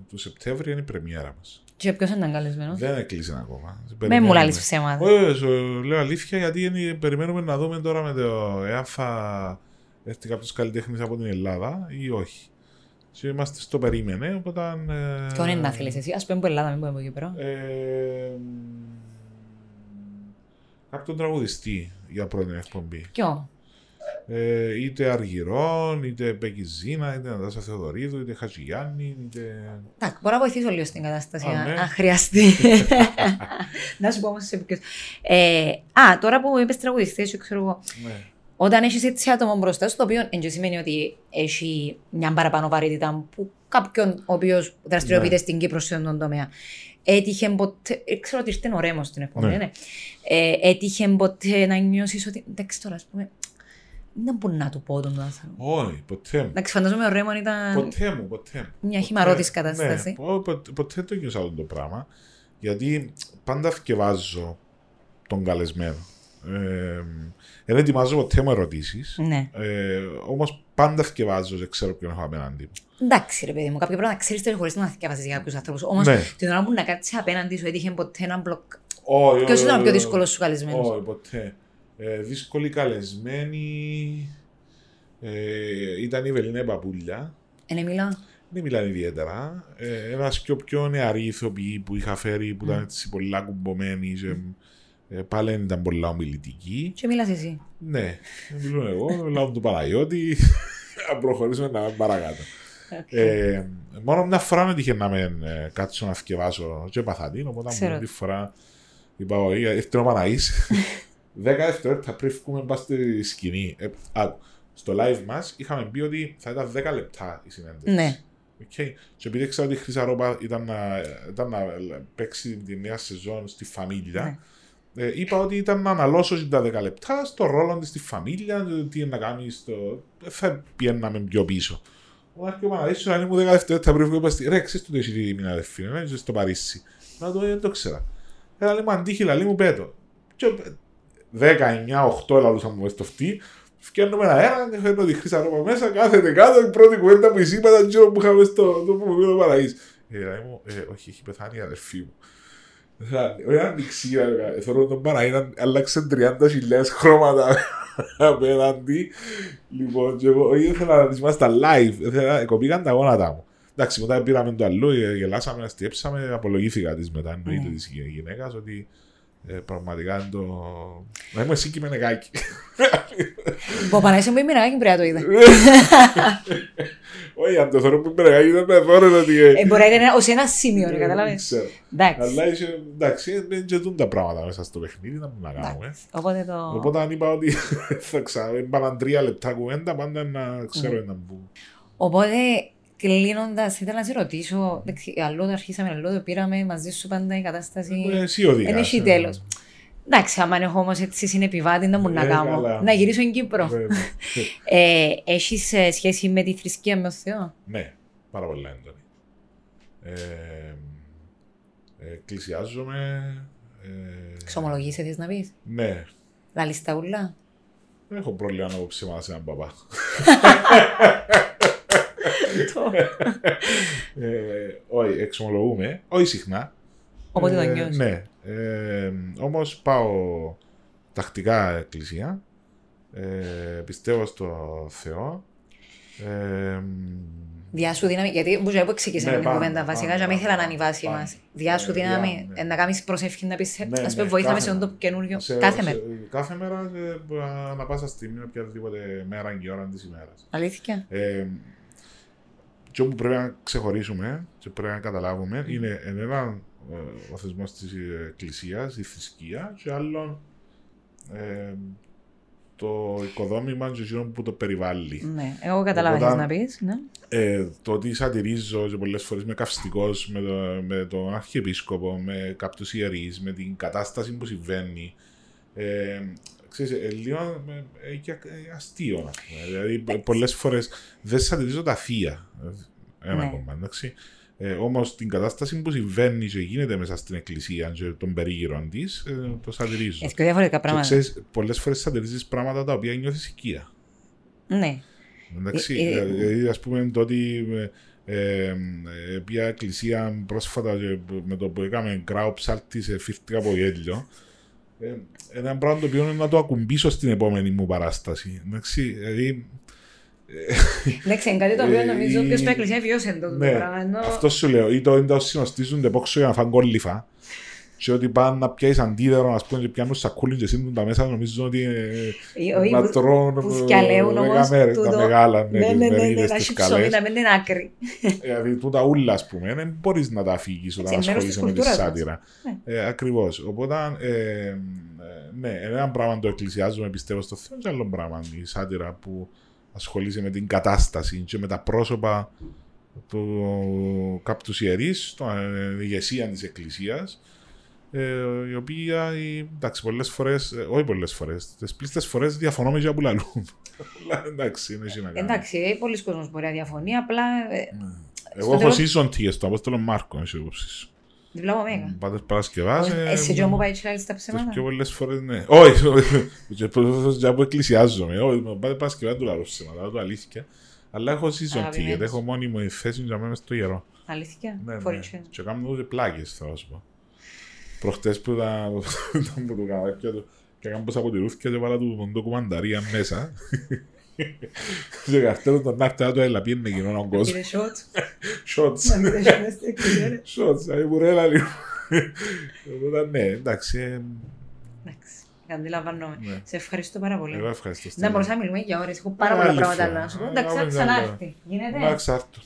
Του Σεπτέμβρη είναι η πρεμιέρα μας. Και ποιος ήταν καλεσμένος; Δεν έκλεισε ακόμα. Με μου Περιμένουμε. λάλεις ψέματα. Όχι, σου λέω αλήθεια γιατί είναι, περιμένουμε να δούμε τώρα με το εάν θα έρθει κάποιος καλλιτέχνης από την Ελλάδα ή όχι. Και είμαστε στο περίμενε, οπότε. Ε, Ποιον είναι να θέλεις εσύ; Ας πούμε από Ελλάδα, μην πούμε από Κύπρο. Ε, κάποιον τραγουδιστή για πρώτη εκπομπή. Ποιο. Ε, είτε Αργυρών, είτε Πεκιζίνα, είτε Νατάσα Θεοδωρίδου, είτε Χατζηγιάννη, είτε. Εντάξει, μπορώ να βοηθήσω λίγο στην κατάσταση, Α, αν ναι. αν χρειαστεί. να σου πω όμως σε ποιος. Ε, α, τώρα που είπες τραγουδιστές, ξέρω εγώ, Ναι. όταν έχεις έτσι άτομο μπροστά σου, το οποίο δεν σημαίνει ότι έχει μια παραπάνω βαρύτητα που κάποιον ο οποίος δραστηριοποιείται Ναι. στην Κύπρο σε αυτόν τον τομέα. Έτυχε ποτέ, ε, ξέρω ότι ήρθε ο Ρέμος στην εκπομπή, Ναι. ναι. Ε, έτυχε ποτέ να νιώσεις ότι, εντάξει τώρα, ας πούμε, δεν μπορώ να του πω τον άνθρωπο. Όχι, ποτέ μου. Εντάξει, φαντάζομαι ο Ρέμον ήταν Ποτέ μου, ποτέ μου. μια Ποτέ- χυμαρώτης κατάσταση. Ναι, πο- πο- ποτέ το νιώσα αυτό το πράγμα. Γιατί πάντα θυκευάζω τον καλεσμένο. Ε, δεν ετοιμάζω ποτέ μου ερωτήσεις. Ναι. Ε, Όμως πάντα θυκευάζω, δεν ξέρω ποιον έχω απέναντί μου. Εντάξει, ρε παιδί μου, κάποια πράγματα ξέρεις το χωρίς να θυκευάζει για κάποιους ανθρώπους. Όμως, Ναι. την ώρα που να κάτσεις απέναντι σου έτυχε ποτέ ένα μπλοκ. Όχι, Ποιος όχι, ήταν ο πιο όχι, δύσκολος σου καλεσμένος; Όχι, ποτέ. Ε, δύσκολη καλεσμένη. Ε, ήταν η Βελίνα Παπούλια. Είναι μιλά. Δεν μιλάνε ιδιαίτερα. Ε, Ένας και πιο νεαροί ηθοποιοί που είχα φέρει που Ναι. ήταν έτσι πολλά κουμπωμένοι. Και, ε, πάλι δεν ήταν πολλά ομιλητικοί. Και μιλάς εσύ. Ναι, μιλούν εγώ, μιλάω του Παναγιώτη. Να προχωρήσουμε να πάμε παρακάτω. Ε, μόνο μια φορά με τύχε να με ε, κάτσω να θυκευάσω και παθατήν, οπότε Ξέρω. μου τη φορά είπα όχι, ήρθε ο Παναγής. Δέκα δευτερόλεπτα πριν βγούμε πας στη σκηνή. Ε, άκου, στο live μας είχαμε πει ότι θα ήταν 10 λεπτά η συνέντευξη. Ναι. Okay. Και επειδή ξέρω ότι η Χρυσά Ρόπα ήταν να, ήταν να παίξει τη νέα σεζόν στη φαμίλια, Ναι. ε, είπα ότι ήταν να αναλώσω τα 10 λεπτά στο ρόλο της στη φαμίλια, το τι είναι να κάνει στο... θα πιέναμε πιο πίσω. Ο Άρκιο Παναδίσιος αν ήμουν 10 δευτερόλεπτα πριν βγω, είπα στη ρε, ξέρεις το τι έχει δει μια αδερφή, ναι, είσαι στο Παρίσι. Να το, δεν το ξέρα. Έλα λέει μου αντίχει, λαλή μου πέτω. Και 10, 9, 8 λαλούσα μου μες στο φτύ, Φτιάχνουμε ένα αέρα και φέρνω τη χρήσα ρόπα μέσα, κάθεται κάτω, η πρώτη κουβέντα που είπα ήταν γύρω που είχαμε στο το που μου είπε ο Παραΐς. Ε, λέει μου, ε, όχι, έχει πεθάνει η αδερφή μου. Όχι άνοιξη, θέλω τον Παραΐς να άλλαξε 30.000 χρώματα απέναντι. Λοιπόν, και εγώ όχι, ήθελα να είμαστε live, ήθελα, κοπήκαν τα γόνατα μου. Εντάξει, μετά πήραμε το αλλού, ε, γελάσαμε, αστιέψαμε, απολογήθηκα της μετά, εννοείται Ναι. της γυναίκας, ότι ε, πραγματικά είναι το... Να είμαι εσύ και με νεκάκι. Που πανέσει μου η μοιραγάκι πρέπει να το είδα. Όχι, αν το θέλω που πρέπει να γίνει, δεν θέλω ότι... ε, Ε, Μπορεί να είναι ως ένα σημείο, ρε, δεν κατάλαβες; ξέρω. Εντάξει. Αλλά είσαι, εντάξει, δεν και δουν τα πράγματα μέσα στο παιχνίδι, να μπορούμε να κάνουμε. Εντάξει. Οπότε το... Οπότε αν είπα ότι θα ξέρω, είπαμε τρία λεπτά κουβέντα, πάντα να ξέρω Ναι. ένα που... Οπότε, κλείνοντας, ήθελα να σε ρωτήσω. εντάξει, Αλλού το αρχίσαμε, αλλού το πήραμε μαζί σου πάντα η κατάσταση. Ε, Εσύ οδηγάς. Δεν έχει ε. τέλος. Εντάξει, άμα έχω όμως έτσι συνεπιβάτη, δεν μου να Ε, κάνω. καλά. Να γυρίσω στην Κύπρο. Βέβαια. Ε, Έχεις σχέση με τη θρησκεία με τον Θεό; Ναι, πάρα πολύ έντονη. Ε, ε, εκκλησιάζομαι. Ε, Ξομολογήσει, θες να πεις; Ναι, Λαλείς τα ούλα. δεν έχω πρόβλημα να πω ψέματα σε έναν παπά. ε, όχι, εξομολογούμε. Όχι συχνά. Οπότε το Ε, νιώσεις. Ναι. Ε, Όμως πάω τακτικά εκκλησία. Ε, πιστεύω στο Θεό. Ε, Διά σου δύναμη, γιατί μπορεί να ξεκινήσαμε Ναι, την πάντα, κουβέντα βασικά, πάντα, για μην ήθελα να είναι η πάντα, βάση πάντα. μας. Διά σου Ε, δύναμη, διά, ναι. ε, να κάνεις προσευχή να πεις, Ναι, ας ναι, πούμε, βοήθαμε κάθε σε αυτό το μέρα. καινούριο. σε- Κάθε σε- μέρα. Κάθε μέρα, ε, ανά πάσα στιγμή, οποιαδήποτε μέρα και ώρα της ημέρας. Αλήθεια. Ε, και όπου πρέπει να ξεχωρίσουμε και πρέπει να καταλάβουμε είναι εν ένα ε, ο θεσμό της Εκκλησίας, η θρησκεία, και άλλον ε, το οικοδόμημα και εκείνο που το περιβάλλει. Ναι, εγώ κατάλαβα τι Οπότε- να πεις. Ναι. Ε, το ότι σατυρίζω και πολλές φορές με καυστικός με, το, με τον αρχιεπίσκοπο, με κάποιους ιερείς, με την κατάσταση που συμβαίνει. Ε, ξέρεις, ε, λίγο ε, ε, και, ε, αστείο, ας πούμε. Δηλαδή, πο- πολλές φορές δεν σατυρίζω τα θεία. ε, Ένα Ναι. κόμμα, εντάξει. Ε, Όμως την κατάσταση που συμβαίνει και γίνεται μέσα στην εκκλησία και των περίγυρων της, ε, το σατυρίζω. Έχει πιο διαφορετικά Και πράγματα. ξέρεις, πολλές φορές σατυρίζεις πράγματα τα οποία νιώθεις οικία. Ναι. Εντάξει, Ε, ε, δηλαδή ας πούμε το ότι ε, Ε, ε, πήγα εκκλησία πρόσφατα και με το που έκαμε γκράου ψάλτη σε φύρτηκα από γέλιο. Ε, ένα πράγμα το οποίο είναι να το ακουμπήσω στην επόμενη μου παράσταση. Εντάξει, δηλαδή, Εντάξει, είναι κάτι το οποίο Ε, νομίζω η- ποιος στο εκκλησία βιώσε το ναι, πράγμα. ενώ- αυτό σου λέω. Ή το είναι το συνοστίζονται πόξο για να φάνε κόλληφα. Και ότι πάνε να πιάσεις αντίδερο, ας πούμε, και πιάνουν σακούλιν και σύντουν τα μέσα, νομίζω ότι ε, Ή- όχι, να που- τρώνε που σκιαλέουν δέκα όμως μέρες, τα τούτο. μεγάλα, ναι, Ναι, τις ναι, ναι, ναι, μερίδες, να τις έχει ψωμί, καλές. να μην είναι άκρη. Δηλαδή, τούτα ούλα, ας πούμε, δεν μπορείς να τα αφήγεις όταν Έτσι, μέρος της ασχολείσαι με τη κουλτούρας μας. σάτυρα. Ναι. Ε, ακριβώς. Οπότε, ε, ε, ναι, ένα πράγμα το εκκλησιάζουμε, πιστεύω στο Θεό, και άλλο πράγμα η σάτυρα που ασχολείσαι με την κατάσταση και με τα πρόσωπα του κάποιου ιερείς, την ηγεσία της εκκλησίας, ε, η οποία, η- εντάξει, πολλές φορές, ε, όχι πολλές φορές, τις πλήστες φορές διαφωνώ με για που λαλούν. Αλλά εντάξει, είναι έτσι να κάνω. Εντάξει, ε, πολλοί κόσμος μπορεί να διαφωνεί, απλά ε, Εγώ έχω τέλος- season tickets στο Απόστολο Μάρκο, εσύ όψεις. διπλά από μέγα. Πάτε Παρασκευάς. ε, Εσύ και μου πάει και άλλες τα Τις ψέματα; πιο πολλές φορές, ναι. Όχι, και που- για που εκκλησιάζομαι. Όχι, με πάτε Παρασκευά του λαρό ψέματα, το αλήθεια. Αλλά έχω season ticket, Αγαπημένος. έχω μόνιμη θέση για μένα στο ιερό. Αλήθεια, Ναι, ναι. φορήτσιο. Και κάνουμε ούτε πλάγες, θα σου πω. Προχτές που ήταν ήταν που το καβάκια του και έκανα πως αποτελούθηκε και βάλα του ντοκουμανταρία μέσα. Και καρτέλο τον να'ρτε να το έλα, πιένε κοινόν ο κόσμος. Πήρε shots. Shots. Να πήρε shots στην εκκλησία, ρε. Shots, δηλαδή μπουρέλα λίγο. Οπότε ναι, εντάξει. ε, Εντάξει, αντιλαμβανόμαι. Ναι. Σε ευχαριστώ πάρα πολύ. Εγώ ευχαριστώ. Να Στέλιο. μπορούσαμε να μιλούμε για ώρες, έχω πάρα πολλά Άλλη πράγματα φορά. να σου πω. Ε, Εντάξει, πάμε θα καλά. ξανάρθει. Γίνεται. Εντάξει, άρτου.